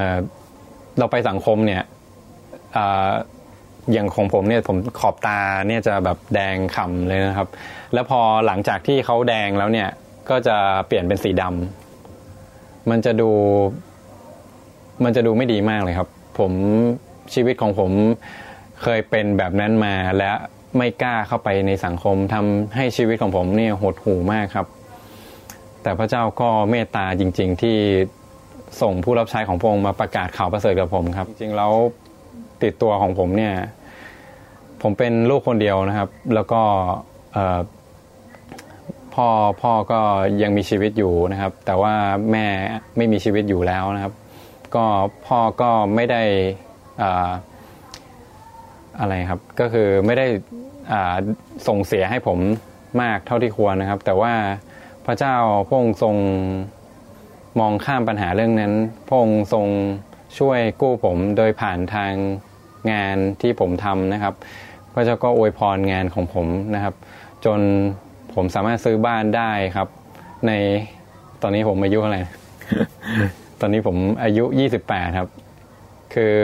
เราไปสังคมเนี่ย อย่างของผมเนี่ยผมขอบตาเนี่ยจะแบบแดงขำเลยนะครับ แล้วพอหลังจากที่เขาแดงแล้วเนี่ยก็จะเปลี่ยนเป็นสีดำมันจะดู มันจะดูไม่ดีมากเลยครับ ผมชีวิตของผมเคยเป็นแบบนั้นมาและไม่กล้าเข้าไปในสังคมทำให้ชีวิตของผมเนี่ยหดหู่มากครับ แต่พระเจ้าก็เมตตาจริง ๆ ที่ส่งผู้รับใช้ของพระองค์มาประกาศข่าวประเสริฐกับผมครับ จริงๆแล้วติดตัวของผมเนี่ย ผมเป็นลูกคนเดียวนะครับ แล้วก็พ่อพ่อก็ยังมีชีวิตอยู่นะครับ แต่ว่าแม่ไม่มีชีวิตอยู่แล้วนะครับ ก็พ่อก็ไม่ได้อ่าอะไรครับ ก็คือไม่ได้ส่งเสียให้ผมมากเท่าที่ควรนะครับ แต่ว่าพระเจ้าพระองค์ทรงมองข้ามปัญหาเรื่องนั้น พระองค์ทรงช่วยกู้ผมโดยผ่านทางงานที่ผมทำนะครับ ระเจ้าก็อวยพรงานของผมนะครับ จนผมสามารถซื้อบ้านได้ครับ ในตอนนี้ผมอายุเท่าไหร่ตอนนี้ผมอายุ 28 ครับ คือ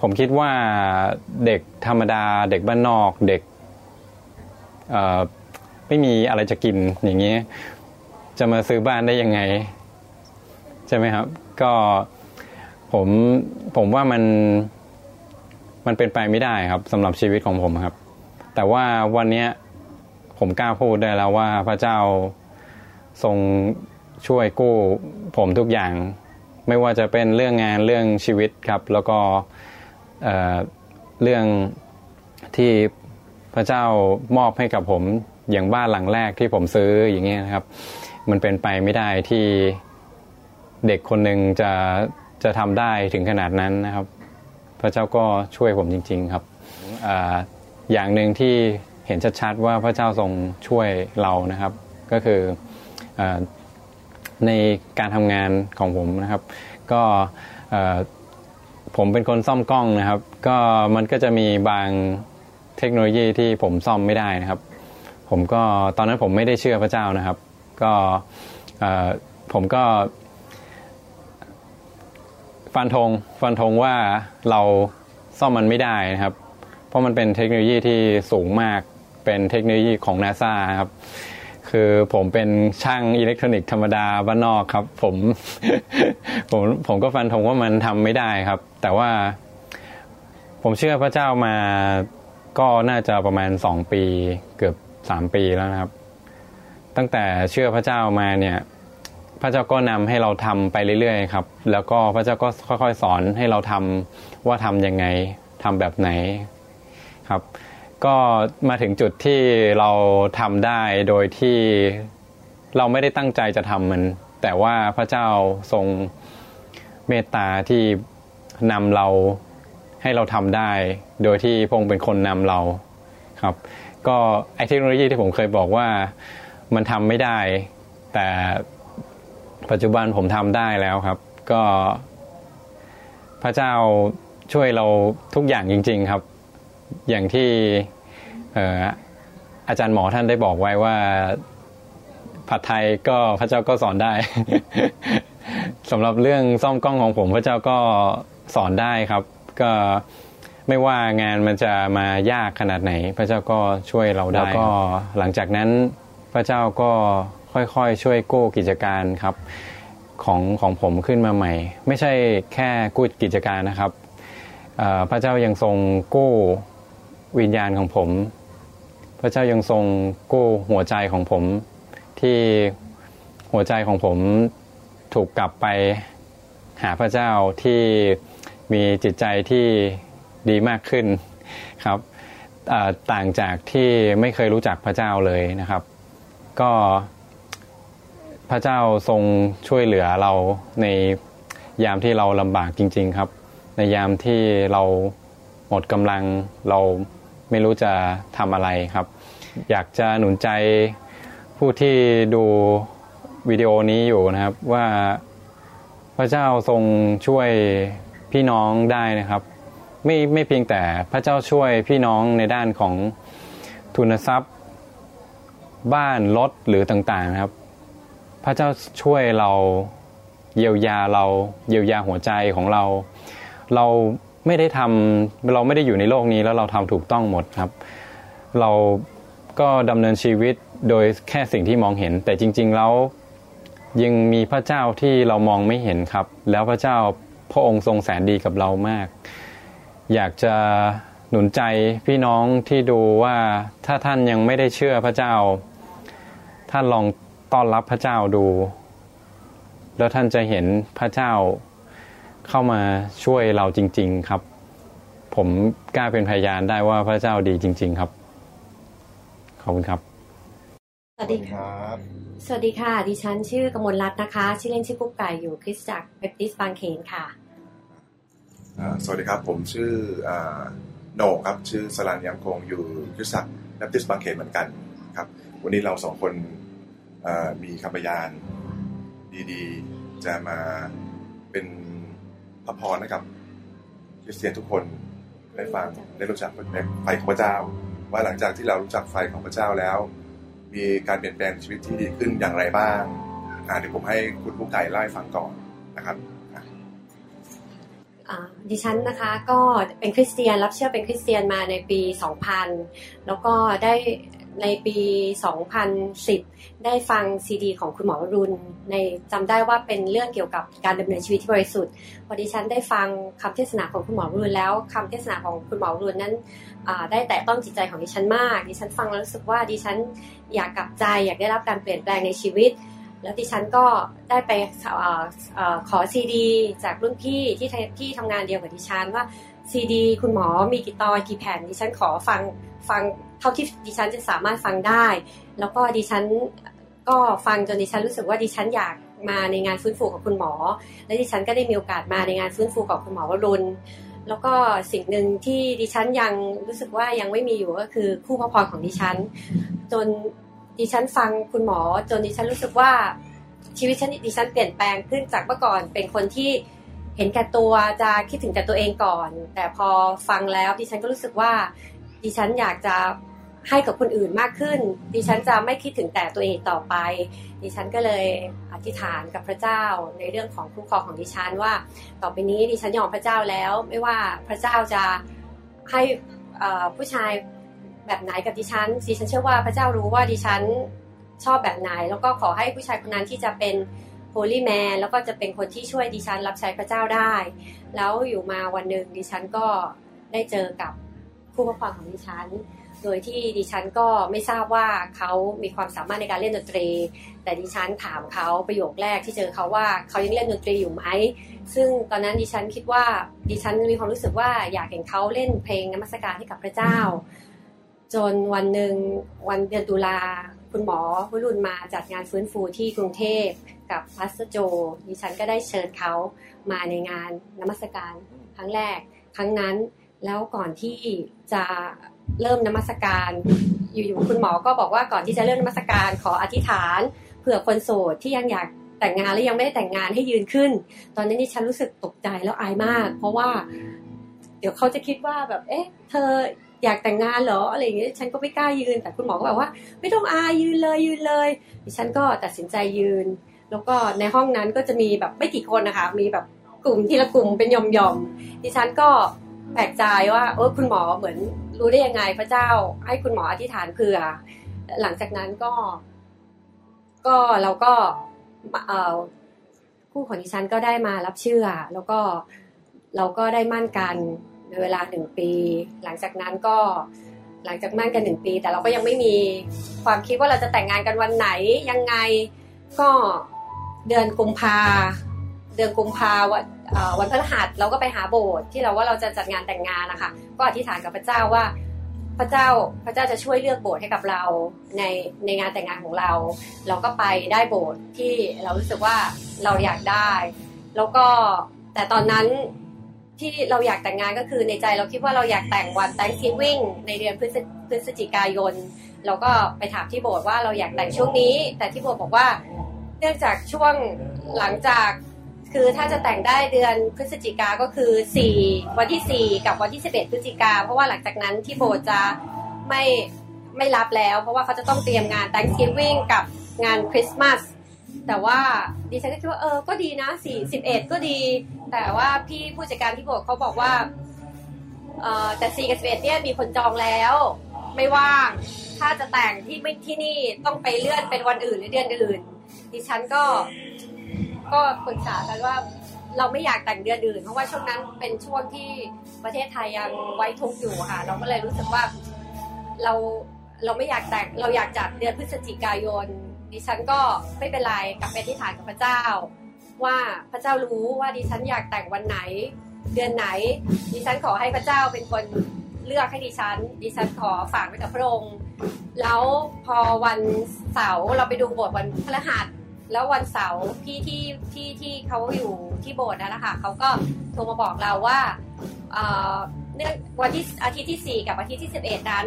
ผมคิดว่าเด็กธรรมดา เด็กบ้านนอก เด็กเอ่อไม่มีอะไรจะกินอย่างนี้จะมาซื้อบ้านได้ยังไง ใช่ไหมครับ ก็ผมผมว่ามัน มันเป็นไปไม่ได้ครับสำหรับชีวิตของผมครับ แต่ว่าวันนี้ผมกล้าพูดได้แล้วว่าพระเจ้าทรงช่วยกู้ผมทุกอย่าง ไม่ว่าจะเป็นเรื่องงานเรื่องชีวิตครับ แล้วก็เเรื่องที่พระเจ้ามอบให้กับผมอย่างบ้านหลังแรกที่ผมซื้ออย่างเงี้ยนะครับ มันเป็นไปไม่ได้ที่เด็กคนหนึ่งจะจะทำได้ถึงขนาดนั้นนะครับ พระเจ้าก็ช่วยผมจริง ๆ ครับออย่างหนึ่งที่เห็นชัดๆว่าพระเจ้าทรงช่วยเรานะครับ ก็คืออในการทำงานของผมนะครับ ก็ผมเป็นคนซ่อมกล้องนะครับ ก็มันก็จะมีบางเทคโนโลยีที่ผมซ่อมไม่ได้นะครับ ผมก็ตอนนั้นผมไม่ได้เชื่อพระเจ้านะครับ ก็ผมก็ ฟันธงฟันธงว่าเราซ่อมมันไม่ได้นะครับ เพราะมันเป็นเทคโนโลยีที่สูงมากเป็นเทคโนโลยีของนาซาครับ คือผมเป็นช่างอิเล็กทรอนิกส์ธรรมดาบ้านนอกครับ ผมผมผมก็ฟันธงว่ามันทำไม่ได้ครับ แต่ว่าผมเชื่อพระเจ้ามาก็น่าจะประมาณสองปีเกือบสามปีแล้วนะครับ ตั้งแต่เชื่อพระเจ้ามาเนี่ย พระเจ้าก็นำให้เราทำไปเรื่อยๆครับ แล้วก็พระเจ้าก็ค่อย ๆ สอนให้เราทำว่าทำยังไงทำแบบไหนครับ ก็มาถึงจุดที่เราทำได้โดยที่เราไม่ได้ตั้งใจจะทำมัน แต่ว่าพระเจ้าทรงเมตตาที่นำเราให้เราทำได้ โดยที่พงค์เป็นคนนำเราครับ ก็ไอเทคโนโลยีที่ผมเคยบอกว่ามันทำไม่ได้ แต่ ปัจจุบันผมทำได้แล้วครับ ก็พระเจ้าช่วยเราทุกอย่างจริง ๆครับ อย่างที่เอ่ออาจารย์หมอท่านได้บอกไว้ว่าผัดไทยก็พระเจ้าก็สอนได้สำหรับเรื่องซ่อมกล้องของผม พระเจ้าก็สอนได้ครับ ก็ไม่ว่างานมันจะมายากขนาดไหน พระเจ้าก็ช่วยเราได้แล้วก็หลังจากนั้นพระเจ้าก็ ค่อยๆ ช่วยกู้กิจการครับของของผมขึ้นมาใหม่ ไม่ใช่แค่กู้กิจการนะครับพระเจ้ายังทรงกู้วิญญาณของผม พระเจ้ายังทรงกู้หัวใจของผม ที่หัวใจของผมถูกกลับไปหาพระเจ้าที่มีจิตใจที่ดีมากขึ้นครับต่างจากที่ไม่เคยรู้จักพระเจ้าเลยนะครับ ก็ พระเจ้าทรงช่วยเหลือเราในยามที่เราลำบากจริง ๆครับ ในยามที่เราหมดกำลังเราไม่รู้จะทำอะไรครับ อยากจะหนุนใจผู้ที่ดูวิดีโอนี้อยู่นะครับว่าพระเจ้าทรงช่วยพี่น้องได้นะครับไม่ไม่เพียงแต่พระเจ้าช่วยพี่น้องในด้านของทุนทรัพย์ บ้านรถหรือต่างๆนะครับ พระเจ้าช่วยเราเยียวยาเราเยียวยาหัวใจของเรา เราไม่ได้ทำเราไม่ได้อยู่ในโลกนี้แล้วเราทำถูกต้องหมดครับ เราก็ดำเนินชีวิตโดยแค่สิ่งที่มองเห็น แต่จริง ๆ แล้วยังมีพระเจ้าที่เรามองไม่เห็นครับ แล้วพระเจ้าพระองค์ทรงแสนดีกับเรามาก อยากจะหนุนใจพี่น้องที่ดูว่าถ้าท่านยังไม่ได้เชื่อพระเจ้า ท่านลอง ต้อนรับพระเจ้าดู แล้วท่านจะเห็นพระเจ้าเข้ามาช่วยเราจริง ๆครับ ผมกล้าเป็นพยานได้ว่าพระเจ้าดีจริง ๆครับ ขอบคุณครับ สวัสดีค่ะสวัสดีค่ะ ดิฉันชื่อกมลรัตน์นะคะ ชื่อเล่นชื่อกุ๊กไก่อยู่คริสตจักรเบปติสบางเขนค่ะอ่าสวัสดีครับ ผมชื่ออ่าโหน่งครับ ชื่อสลันยังคงอยู่คริสตจักรแบปติสต์บางเขนเหมือนกันครับ วันนี้เราสองคนอ่า มีคำพยานดีๆ จะมาเป็นพระพรให้กับคริสเตียนทุกคนได้ฟังได้รู้จักไฟของพระเจ้า ว่าหลังจากที่เรารู้จักไฟของพระเจ้าแล้ว มีการเปลี่ยนแปลงชีวิตที่ดีขึ้นอย่างไรบ้างอ่าเดี๋ยวผมให้คุณผู้ไก่เล่าให้ฟังก่อนนะครับอ่าดิฉันนะคะก็เป็นคริสเตียนรับเชื่อเป็นคริสเตียนมาในปี 2000 แล้วก็ได้ ในปี 2010 ได้ฟังซีดี ของคุณหมอวรุณในจำได้ว่าเป็นเรื่องเกี่ยวกับการดำเนินชีวิตที่บริสุทธิ์พอดิฉันได้ฟังคำเทศนาของคุณหมอวรุณแล้วคำเทศนาของคุณหมอวรุณนั้นได้แตะต้องจิตใจของดิฉันมาก ดิฉันฟังแล้วรู้สึกว่าดิฉันอยากกลับใจ อยากได้รับการเปลี่ยนแปลงในชีวิต แล้วดิฉันก็ได้ไปออขอซีดี จากรุ่นพี่ที่ทที่ทำงานเดียวกับดิฉันว่าซีดี คุณหมอมีกี่ตอนกี่แผ่นดิฉันขอฟังฟัง เท่าที่ดิฉันจะสามารถฟังได้ แล้วก็ดิฉันก็ฟังจนดิฉันรู้สึกว่าดิฉันอยากมาในงานฟื้นฟูกับคุณหมอ และดิฉันก็ได้มีโอกาสมาในงานฟื้นฟูกับคุณหมอวรุณแล้วก็สิ่งหนึ่งที่ดิฉันยังรู้สึกว่ายังไม่มีอยู่ก็คือคู่พระพรของดิฉัน จนดิฉันฟังคุณหมอ จนดิฉันรู้สึกว่าชีวิตฉันดิฉันเปลี่ยนแปลงขึ้นจากเมื่อก่อน เป็นคนที่เห็นแก่ตัวจะคิดถึงแต่ตัวเองก่อน แต่พอฟังแล้วดิฉันก็รู้สึกว่าดิฉันอยากจะ ให้กับคนอื่นมากขึ้น ดิฉันจะไม่คิดถึงแต่ตัวเองต่อไป ดิฉันก็เลยอธิษฐานกับพระเจ้าในเรื่องของคุ้มครองของดิฉันว่า ต่อไปนี้ดิฉันยอมพระเจ้าแล้ว ไม่ว่าพระเจ้าจะให้ผู้ชายแบบไหนกับดิฉัน ดิฉันเชื่อว่าพระเจ้ารู้ว่าดิฉันชอบแบบไหน แล้วก็ขอให้ผู้ชายคนนั้นที่จะเป็น holy man แล้วก็จะเป็นคนที่ช่วยดิฉันรับใช้พระเจ้าได้ แล้วอยู่มาวันหนึ่งดิฉันก็ได้เจอกับผู้ปกครองของดิฉัน โดยที่ดิฉันก็ไม่ทราบว่าเขามีความสามารถในการเล่นดนตรี แต่ดิฉันถามเขาประโยคแรกที่เจอเขาว่าเขายังเล่นดนตรีอยู่ไหม ซึ่งตอนนั้นดิฉันคิดว่าดิฉันมีความรู้สึกว่าอยากเห็นเขาเล่นเพลงนมัสการให้กับพระเจ้า จนวันหนึ่งวันเดือนตุลาคุณหมอวรุณมาจัดงานฟื้นฟูที่กรุงเทพกับพัสโจ ดิฉันก็ได้เชิญเขามาในงานนมัสการครั้งแรก ครั้งนั้นแล้วก่อนที่จะเริ่มนมัสการ อยู่ๆคุณหมอก็บอกว่าก่อนที่จะเริ่มนมัสการขออธิษฐานเผื่อคนโสดที่ยังอยากแต่งงานและยังไม่ได้แต่งงานให้ยืนขึ้น ตอนนี้ดิฉันรู้สึกตกใจแล้วอายมาก เพราะว่า เดี๋ยวเขาจะคิดว่าแบบ เอ๊ะ เธออยากแต่งงานเหรออะไรอย่างเงี้ยฉันก็ไม่กล้ายืน แต่คุณหมอก็บอกว่า ไม่ต้องอายยืนเลยยืนเลยดิฉันก็ตัดสินใจยืน แล้วก็ในห้องนั้นก็จะมีแบบไม่กี่คนนะคะ มีแบบกลุ่มทีละกลุ่มเป็นยอมยอมๆดิฉันก็ แปลกใจว่าเออคุณหมอเหมือนรู้ได้ยังไงพระเจ้า ให้คุณหมออธิษฐานเผื่อ หลังจากนั้นก็ ก็เราก็เออคู่ของดิฉันก็ได้มารับเชื่อ แล้วก็เราก็ได้มั่นกันในเวลาหนึ่งปี หลังจากนั้นก็หลังจากมั่นกันหนึ่งปี แต่เราก็ยังไม่มีความคิดว่าเราจะแต่งงานกันวันไหนยังไงก็เดือนกุมภาเดือนกุมภาวัน วันพฤหัสเราก็ไปหาโบสถ์ที่เราว่าเราจะจัดงานแต่งงานนะคะก็อธิษฐานกับพระเจ้าว่าพระเจ้าพระเจ้าจะช่วยเลือกโบสถ์ให้กับเราในในงานแต่งงานของเรา เราก็ไปได้โบสถ์ที่เรารู้สึกว่าเราอยากได้ แล้วก็แต่ตอนนั้นที่เราอยากแต่งงานก็คือในใจเราคิดว่าเราอยากแต่งวัน Thanksgiving ในเดือนพฤศพฤศจิกายน เราก็ไปถามที่โบสถ์ว่าเราอยากแต่งช่วงนี้ แต่ที่โบสถ์บอกว่า เนื่องจากช่วงหลังจาก คือถ้าจะแต่งได้เดือนพฤศจิกาก็คือ4วันที่ 4 กับวันที่ 11 พฤศจิกา เพราะว่าหลังจากนั้นที่โบจะไม่ไม่รับแล้ว เพราะว่าเขาจะต้องเตรียมงาน Thanksgiving กับงานคริสต์มาสแต่ว่าดิฉันก็คิดว่าเออก็ดีนะ4 11 ก็ดี แต่ว่าพี่ผู้จัดการที่โบเขาบอกว่าเออแต่4กับ11เนี่ยมีคนจองแล้ว ไม่ว่างถ้าจะแต่งที่ไม่ที่นี่ต้องไปเลื่อนเป็นวันอื่นหรือเดือนอื่น ดิฉันก็ ก็ปรึกษากันว่าเราไม่อยากแต่งเดือนอื่น เพราะว่าช่วงนั้นเป็นช่วงที่ประเทศไทยยังไว้ทุกข์อยู่ค่ะ เราก็เลยรู้สึกว่าเราเราไม่อยากแต่งเราอยากจัดเดือนพฤศจิกายน ดิฉันก็ไม่เป็นไรกลับไปที่ฐานกับพระเจ้า ว่าพระเจ้ารู้ว่าดิฉันอยากแต่งวันไหน เดือนไหน ดิฉันขอให้พระเจ้าเป็นคนเลือกให้ดิฉัน ดิฉันขอฝากไว้กับพระองค์ แล้วพอวันเสาร์เราไปดูบสถ์วันพฤหัส แล้ววันเสาร์พี่ที่ที่ที่เขาอยู่ที่โบสถ์นั่นะคะเขาก็โทรมาบอกเราว่าเอ่อเนื่องวันที่อาทิตย์ที่ 4 กับอาทิตย์ที่ 11 นั้น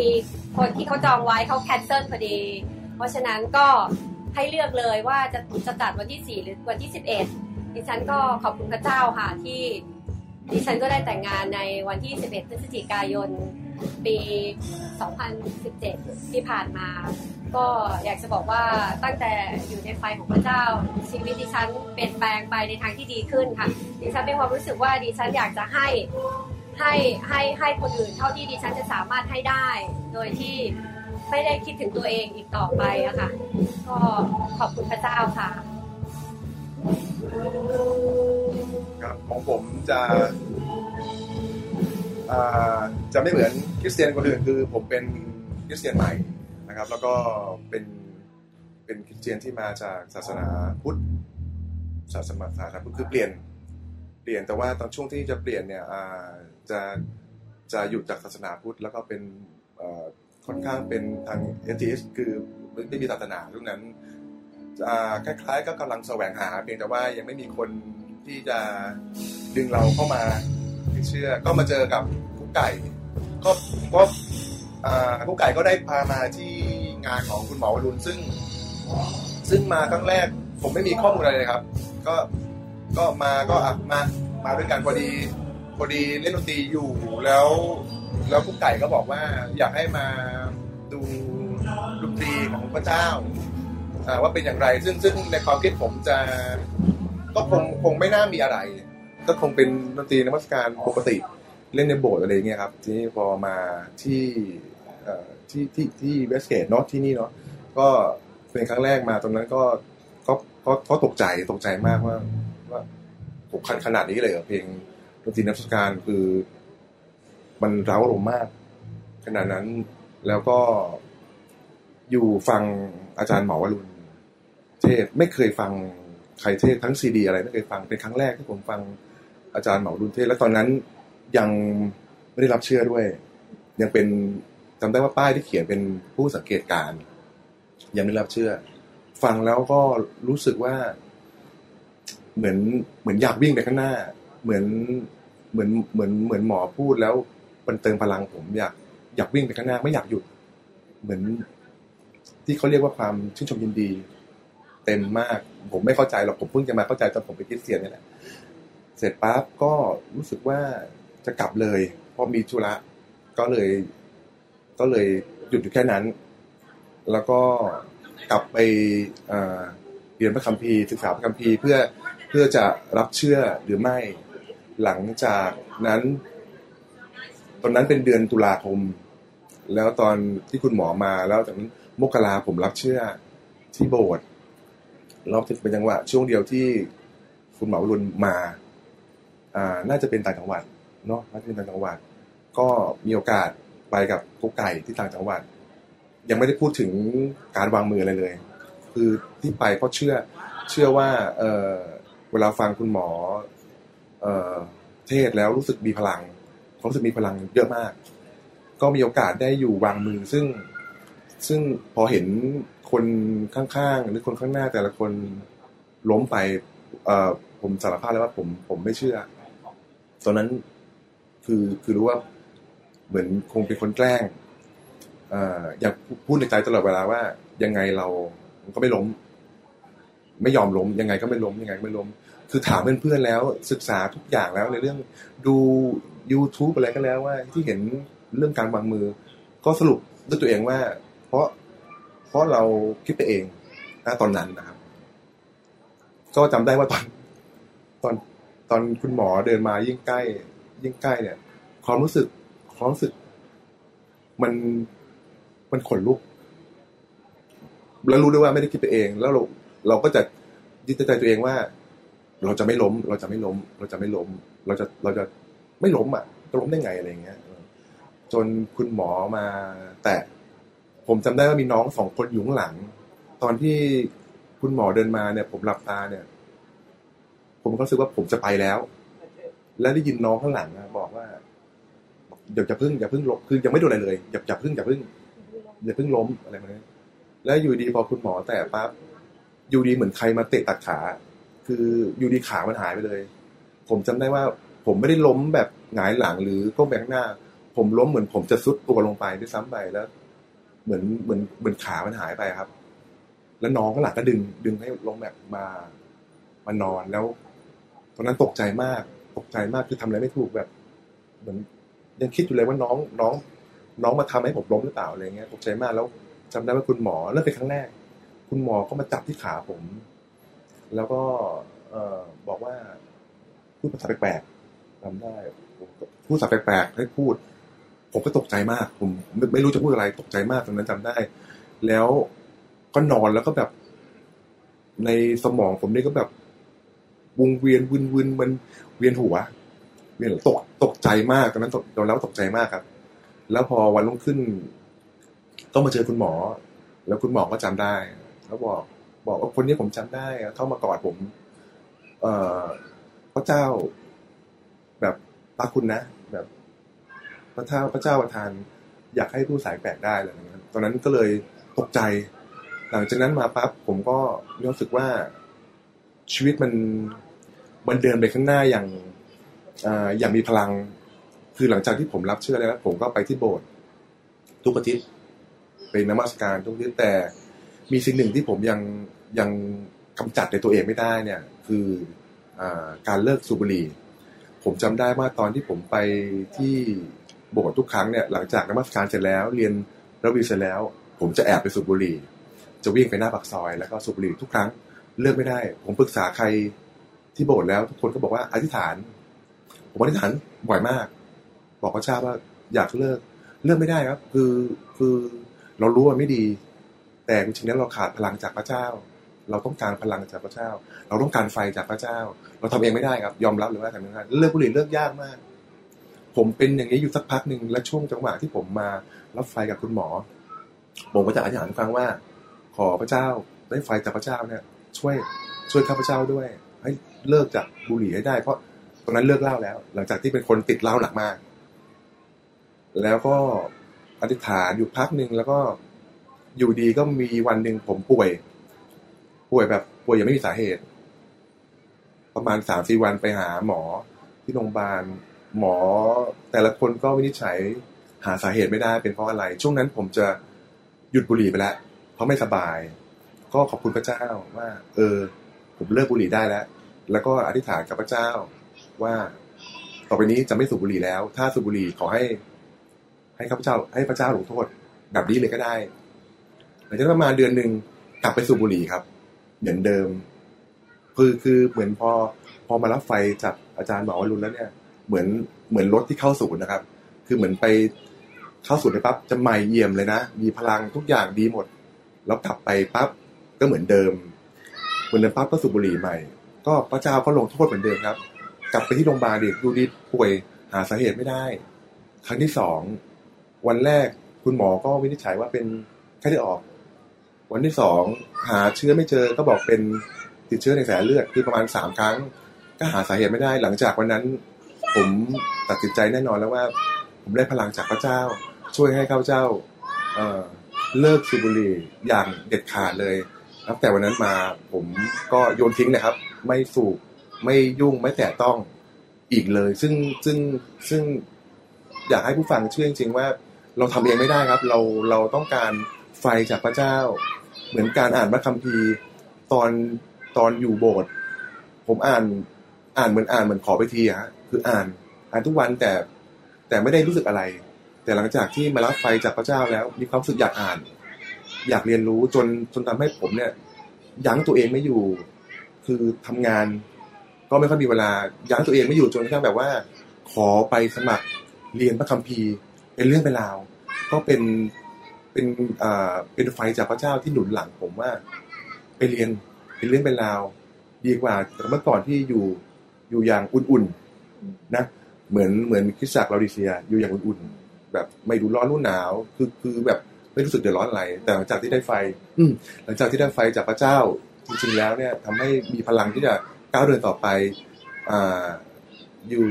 มีคนที่เขาจองไว้เขาแคนเซิลพอดี เพราะฉะนั้นก็ให้เลือกเลยว่าจะจะจัดวันที่ 4 หรือวันที่ 11ดิฉันก็ขอบคุณพระเจ้าค่ะที่ ดิฉันก็ได้แต่งงานในวันที่ 11 พฤศจิกายน ปี 2017 ที่ผ่านมา ก็อยากจะบอกว่าตั้งแต่อยู่ในไฟของพระเจ้า ชีวิตดิฉันเปลี่ยนแปลงไปในทางที่ดีขึ้นค่ะดิฉันมีความรู้สึกว่าดิฉันอยากจะให้ให้ให้ให้คนอื่นเท่าที่ดิฉันจะสามารถให้ได้ โดยที่ไม่ได้คิดถึงตัวเองอีกต่อไปอะค่ะ ก็ขอบคุณพระเจ้าค่ะ ครับของผม จะจะไม่เหมือนคริสเตียนคนอื่นคือผมเป็นคริสเตียนใหม่นะครับ แล้วก็เป็นเป็นคริสเตียนที่มาจากศาสนาพุทธศาสนาศาสนาพุทธคือเปลี่ยนเปลี่ยนแต่ว่าตอนช่วงที่จะเปลี่ยนเนี่ยจะจะหยุดจากศาสนาพุทธแล้วก็เป็นค่อนข้างเป็นทางเอทิสคือไม่ไม่มีศาสนาตรงนั้นคล้ายๆก็กำลังแสวงหาเพียงแต่ว่ายังไม่มีคน ที่จะดึงเราเข้ามาเชื่อ ก็มาเจอกับกุ๊กไก่ ก็ก็กุ๊กไก่ก็ได้พามาที่งานของคุณหมอวรุณซึ่ง ซึ่งมาครั้งแรก ผมไม่มีข้อมูลอะไรเลยครับ ก็ก็มาก็อะมามาด้วยกันพอดีพอดีเล่นดนตรีอยู่แล้ว แล้วกุ๊กไก่ก็บอกว่า อยากให้มาดูดนตรีของพระเจ้าว่าเป็นอย่างไร ซึ่งซึ่งในความคิดผมจะ ก็คงคงไม่น่ามีอะไร ก็คงเป็นดนตรีนมัสการปกติเล่นในโบสถ์อะไรเงี้ยครับ ทีนี้พอมาที่เอ่อที่ที่ที่เวสเกตเนาะที่นี่เนาะก็เป็นครั้งแรกมาตรงนั้นก็ก็ก็ก็ตกใจตกใจมากว่าว่าโหขนขนาดนี้เลยเหรอเพลงดนตรีนมัสการคือ มันเร้าอารมณ์มาก ขนาดนั้นแล้วก็อยู่ฟังอาจารย์หมอวรุณเทศไม่เคยฟัง ใครเทศทั้งซีดีอะไรไม่เคยฟังเป็นครั้งแรกที่ผมฟังอาจารย์เหมอวรุณเทศ และตอนนั้นยังไม่ได้รับเชื่อด้วย ยังเป็นจำได้ว่าป้ายที่เขียนเป็นผู้สังเกตการ ยังไม่รับเชื่อ ฟังแล้วก็รู้สึกว่า เหมือนเหมือนอยากวิ่งไปข้างหน้า เหมือนเหมือนเหมือนเหมือนหมอพูดแล้วมันเติมพลังผมอยากอยากวิ่งไปข้างหน้าไม่อยากหยุด เหมือนที่เขาเรียกว่าความชื่นชมยินดี เต็มมาก ผมไม่เข้าใจหรอกผมเพิ่งจะมาเข้าใจตอนผมเป็นคริสเตียนนี่แหละเสร็จปั๊บก็รู้สึกว่าจะกลับเลยเพราะมีธุระก็เลย ก็เลยหยุดอยู่แค่นั้น แล้วก็กลับไปเอ่อเรียนพระคัมภีร์ศึกษาพระคัมภีร์เพื่อเพื่อจะรับเชื่อหรือไม่หลังจากนั้น ตอนนั้นเป็นเดือนตุลาคม แล้วตอนที่คุณหมอมาแล้วจากนั้นมกราผมรับเชื่อที่โบสถ์ รอบที่เป็นจังหวะช่วงเดียวที่คุณหมอวรุณมา อ่า น่าจะเป็นต่างจังหวัดเนาะน่าจะเป็นต่างจังหวัด ก็มีโอกาสไปกับกุ๊กไก่ที่ต่างจังหวัด ยังไม่ได้พูดถึงการวางมืออะไรเลย คือที่ไปเพราะเชื่อ เชื่อว่า เออเวลาฟังคุณหมอ เออเทศแล้วรู้สึกมีพลังรู้สึกมีพลังเยอะมาก ก็มีโอกาสได้อยู่วางมือซึ่งซึ่งพอเห็น คนข้างๆหรือคนข้างหน้าแต่ละคนล้มไป เอ่อผมสารภาพเลยว่าผมผมไม่เชื่อ ตอนนั้นคือคือรู้ว่าเหมือนคงเป็นคนแกล้งเอ่ออยากพูดในใจตลอดเวลาว่า ยังไงเราก็ไม่ล้ม ไม่ยอมล้ม ยังไงก็ไม่ล้มยังไงก็ไม่ล้ม คือถามเพื่อนๆแล้ว ศึกษาทุกอย่างแล้วในเรื่องดู YouTube อะไรก็แล้วว่า ที่เห็นเรื่องการวางมือ ก็สรุปด้วยตัวเองว่า เพราะ ราะเราคิดไปเองนะตอนนั้นนะครับ ก็จำได้ว่าตอน ตอนตอนคุณหมอเดินมายิ่งใกล้ ยิ่งใกล้เนี่ย ความรู้สึกความรู้สึก มันมันขนลุก แล้วรู้ด้วยว่าไม่ได้คิดไปเอง แล้วเราเราก็จะยึดใจตัวเองว่า เราจะไม่ล้ม เราจะไม่ล้ม เราจะไม่ล้ม เราจะเราจะไม่ล้มอะจะล้มได้ไงอะไรเงี้ยจนคุณหมอมาแต่ ผมจำได้ว่ามีน้องสองคนอยู่ข้างหลัง ตอนที่คุณหมอเดินมาเนี่ย ผมหลับตาเนี่ย ผมก็รู้สึกว่าผมจะไปแล้ว แล้วได้ยินน้องข้างหลังนะบอกว่าเดี๋ยวจะพึ่งอย่าพึ่งล้มคือยังไม่โดนอะไรเลยอย่าอย่าพึ่งอย่าพึ่งอย่าพึ่งล้มอะไรแบบนี้แล้วอยู่ดีพอคุณหมอแตะปั๊บอยู่ดีเหมือนใครมาเตะตัดขา คืออยู่ดีขามันหายไปเลย ผมจำได้ว่า ผมไม่ได้ล้มแบบหงายหลังหรือก้มไปข้างหน้า ผมล้มเหมือนผมจะซุดตัวลงไปด้วยซ้ำไปแล้ว เหมือนเหมือนเหมือนขามันหายไปครับ แล้วน้องก็หลังก็ดึง ดึงให้ลงแบบมามานอนแล้ว ตอนนั้นตกใจมาก ตกใจมากคือทำอะไรไม่ถูกแบบ เหมือนยังคิดอยู่เลยว่าน้องน้อง น้องมาทำให้ผมล้มหรือเปล่าอะไรเงี้ยตกใจมากแล้วจำได้ว่าคุณหมอเริ่มเป็นครั้งแรก คุณหมอก็มาจับที่ขาผม แล้วก็เออบอกว่าพูดภาษาแปลกๆจำได้พูดภาษาแปลกๆให้พูด ผมก็ตกใจมาก ผมไม่รู้จะพูดอะไรตกใจมากตอนนั้นจำได้ แล้วก็นอนแล้วก็แบบ ในสมองผมนี่ก็แบบวงเวียนวินวินมันเวียนหัว เวียนตกตกใจมากตอนนั้นตกตอนแล้วตกใจมากครับ แล้วพอวันรุ่งขึ้น ก็มาเจอคุณหมอ แล้วคุณหมอก็จำได้ แล้วบอก บอกว่าคนนี้ผมจำได้เข้ามากอดผม เอ่อพระเจ้า แบบพระคุณนะ พระเจ้าพระเจ้าประทานอยากให้ผู้สายแปลกได้อะไรอย่างเงี้ยตอนนั้นก็เลยตกใจ หลังจากนั้นมาปั๊บผมก็รู้สึกว่าชีวิตมันมันเดินไปข้างหน้าอย่างอย่างมีพลัง คือหลังจากที่ผมรับเชื่อแล้ว ผมก็ไปที่โบสถ์ทุกอาทิตย์เป็นนมัสการทุกอาทิตย์แต่มีสิ่งหนึ่งที่ผมยังยังกำจัดในตัวเองไม่ได้เนี่ย คืออการเลิกสูบบุหรี่ ผมจำได้ว่าตอนที่ผมไปที่ โบสถ์ทุกครั้งเนี่ยหลังจากนมัสการเสร็จแล้ว เรียนระวีเสร็จแล้ว ผมจะแอบไปสูบบุหรี่ จะวิ่งไปหน้าปากซอยแล้วก็สูบบุหรี่ทุกครั้งเลิกไม่ได้ ผมปรึกษาใครที่โบสถ์แล้ว ทุกคนก็บอกว่าอธิษฐาน ผมอธิษฐานบ่อยมาก บอกพระเจ้าว่าอยากเลิกเลิกไม่ได้ครับ คือคือเรารู้ว่าไม่ดี แต่จริงๆแล้วเราขาดพลังจากพระเจ้า เราต้องการพลังจากพระเจ้า เราต้องการไฟจากพระเจ้า เราทำเองไม่ได้ครับ ยอมรับเลยว่าทำไม่ได้เลิกบุหรี่เลิกยากมาก ผมเป็นอย่างนี้อยู่สักพักหนึ่งและช่วงจังหวะที่ผมมารับไฟกับคุณหมอ ผมก็จะอธิษฐานฟังว่า ขอพระเจ้าได้ไฟจากพระเจ้าเนี่ย ช่วยช่วยข้าพเจ้าด้วย ให้เลิกจากบุหรี่ให้ได้ เพราะตอนนั้นเลิกเหล้าแล้ว หลังจากที่เป็นคนติดเหล้าหนักมาก แล้วก็อธิษฐานอยู่พักหนึ่งแล้วก็อยู่ดีก็มีวันหนึ่งผมป่วย ป่วยแบบป่วยยังไม่มีสาเหตุ ประมาณสามสี่วันไปหาหมอที่โรงพยาบาล หมอแต่ละคนก็วินิจฉัยหาสาเหตุไม่ได้เป็นเพราะอะไร ช่วงนั้นผมจะหยุดบุหรี่ไปแล้วเพราะไม่สบาย ก็ขอบคุณพระเจ้าว่า เออ ผมเลิกบุหรี่ได้แล้ว แล้วก็อธิษฐานกับพระเจ้าว่าต่อไปนี้จะไม่สูบบุหรี่แล้ว ถ้าสูบบุหรี่ขอให้ ให้ข้าพเจ้า ให้พระเจ้าลงโทษ แบบนี้เลยก็ได้หลังจากนั้นประมาณเดือนหนึ่งกลับไปสูบบุหรี่ครับ เหมือนเดิม คือคือเหมือนพอ พอมารับไฟจากอาจารย์หมอวรุณแล้วเนี่ย เหมือนเหมือนรถที่เข้าศูนย์นะครับ คือเหมือนไปเข้าศูนย์ไปปั๊บจะใหม่เยี่ยมเลยนะ มีพลังทุกอย่างดีหมด แล้วกลับไปปั๊บก็เหมือนเดิมเหมือนเดิมปั๊บก็สูบบุหรี่ใหม่ ก็พระเจ้าก็ลงโทษเหมือนเดิมครับ กลับไปที่โรงพยาบาลดิดูดิป่วยหาสาเหตุไม่ได้ ครั้งที่สองวันแรกคุณหมอก็วินิจฉัยว่าเป็นไข้เลือดออก วันที่สองหาเชื้อไม่เจอก็บอกเป็นติดเชื้อในกระแสเลือดคือประมาณสามครั้ง ก็หาสาเหตุไม่ได้ หลังจากวันนั้น ผมตัดสินใจแน่นอนแล้วว่า ผมได้พลังจากพระเจ้า ช่วยให้ข้าเจ้าเออเลิกสูบบุหรี่อย่างเด็ดขาดเลยนับแต่วันนั้นมาผมก็โยนทิ้งนะครับ ไม่สูบไม่ยุ่งไม่แตะต้องอีกเลย ซึ่งซึ่งซึ่งอยากให้ผู้ฟังเชื่อจริงๆว่าเราทำเองไม่ได้ครับ เราเราต้องการไฟจากพระเจ้า เหมือนการอ่านพระคัมภีร์ตอนตอนอยู่โบสถ์ผมอ่านอ่านเหมือนอ่านเหมือนขอไปทีฮะ คืออ่านอ่านทุกวันแต่แต่ไม่ได้รู้สึกอะไร แต่หลังจากที่มารับไฟจากพระเจ้าแล้ว มีความรู้สึกอยากอ่าน อยากเรียนรู้จนจนทำให้ผมเนี่ย ยั้งตัวเองไม่อยู่ คือทำงาน ก็ไม่ค่อยมีเวลายั้งตัวเองไม่อยู่จนกระทั่งแบบว่า ขอไปสมัครเรียนพระคัมภีร์เป็นเรื่องเป็นราว ก็เป็นเป็นอ่าเป็นไฟจากพระเจ้าที่หนุนหลังผมว่า ไปเรียนเป็นเรื่องเป็นราว ดีกว่าแต่เมื่อก่อนที่อยู่อยู่อย่างอุ่นๆ นะเหมือนเหมือนคริสตจักรลาดิเซียอยู่อย่างอุ่นๆแบบไม่รู้ร้อนรู้หนาว คือคือแบบไม่รู้สึกเดือดร้อนอะไร แต่หลังจากที่ได้ไฟ อืมหลังจากที่ได้ไฟจากพระเจ้าจริงๆแล้วเนี่ยทำให้มีพลังที่จะก้าวเดินต่อไปอ่าอยู่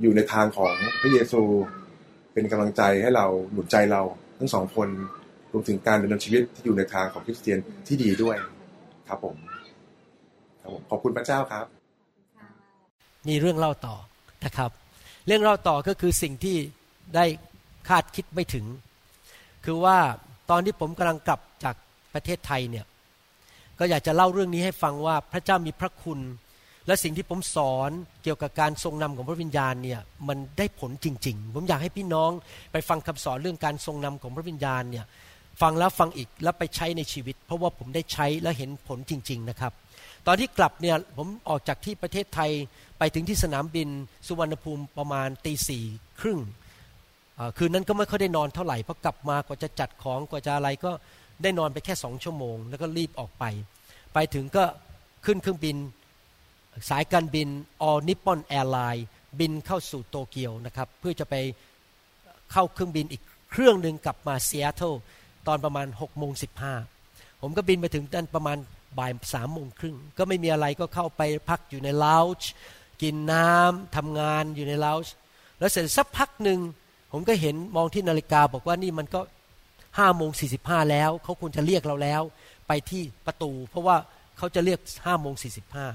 อยู่ในทางของพระเยซูเป็นกำลังใจให้เราหนุนใจเราทั้งสองคนรวมถึงการดำเนินชีวิตที่อยู่ในทางของคริสเตียนที่ดีด้วย ครับผมครับผมขอบคุณพระเจ้าครับ มีเรื่องเล่าต่อนะครับ เรื่องเล่าต่อก็คือสิ่งที่ได้คาดคิดไม่ถึง คือว่าตอนที่ผมกำลังกลับจากประเทศไทยเนี่ยก็อยากจะเล่าเรื่องนี้ให้ฟังว่าพระเจ้ามีพระคุณ และสิ่งที่ผมสอนเกี่ยวกับการทรงนำของพระวิญญาณเนี่ยมันได้ผลจริง ๆ ผมอยากให้พี่น้องไปฟังคำสอนเรื่องการทรงนำของพระวิญญาณเนี่ยฟังแล้วฟังอีกแล้วไปใช้ในชีวิต เพราะว่าผมได้ใช้และเห็นผลจริง ๆนะครับ ตอนที่กลับเนี่ยผมออกจากที่ประเทศไทย ไปถึงที่สนามบินสุวรรณภูมิประมาณตีสี่ครึ่งคืนนั้นก็ไม่ค่อยได้นอนเท่าไหร่เพราะกลับมากว่าจะจัดของกว่าจะอะไรก็ได้นอนไปแค่สองชั่วโมง แล้วก็รีบออกไป ไปถึงก็ขึ้นเครื่องบินสายการบิน All Nippon Airline บินเข้าสู่โตเกียวนะครับ เพื่อจะไปเข้าเครื่องบินอีกเครื่องหนึ่งกลับมาซีแอตเทิลตอนประมาณ6โมงสิผมก็บินไปถึงนั่นประมาณบ่ายสามโมงครึ่ง ก็ไม่มีอะไรก็เข้าไปพักอยู่ในลาวช์ กินน้ำทำงานอยู่ในเลาวช์แล้วเสร็จสักพักหนึ่งผมก็เห็นมองที่นาฬิกาบอกว่านี่มันก็ห้าโมงสี่สิบห้าแล้วเขาควรจะเรียกเราแล้ว ไปที่ประตู เพราะว่าเขาจะเรียกห้าโมงสี่สิบห้า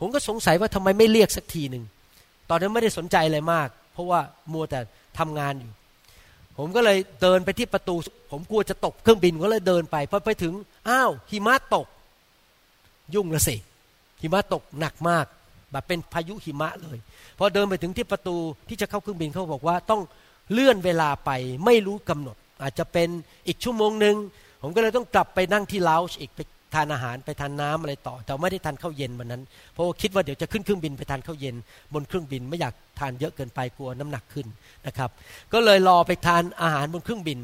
ผมก็สงสัยว่าทำไมไม่เรียกสักทีหนึ่งตอนนั้นไม่ได้สนใจอะไรมาก เพราะว่ามัวแต่ทำงานอยู่ ผมก็เลยเดินไปที่ประตู ผมกลัวจะตกเครื่องบินก็เลยเดินไปพอไปถึงอ้าวหิมะตก ยุ่งละสิหิมะตกหนักมาก แบบเป็นพายุหิมะเลยพอเดินไปถึงที่ประตูที่จะเข้าเครื่องบินเขาบอกว่าต้องเลื่อนเวลาไปไม่รู้กำหนด อาจจะเป็นอีกชั่วโมงหนึ่งผมก็เลยต้องกลับไปนั่งที่ลาวช์อีกไปทานอาหารไปทานน้ำอะไรต่อ แต่ไม่ได้ทานข้าวเย็นวันนั้น เพราะว่าคิดว่าเดี๋ยวจะขึ้นเครื่องบินไปทานข้าวเย็น บนเครื่องบินไม่อยากทานเยอะเกินไปกลัวน้ำหนักขึ้นนะครับ ก็เลยรอไปทานอาหารบนเครื่องบิน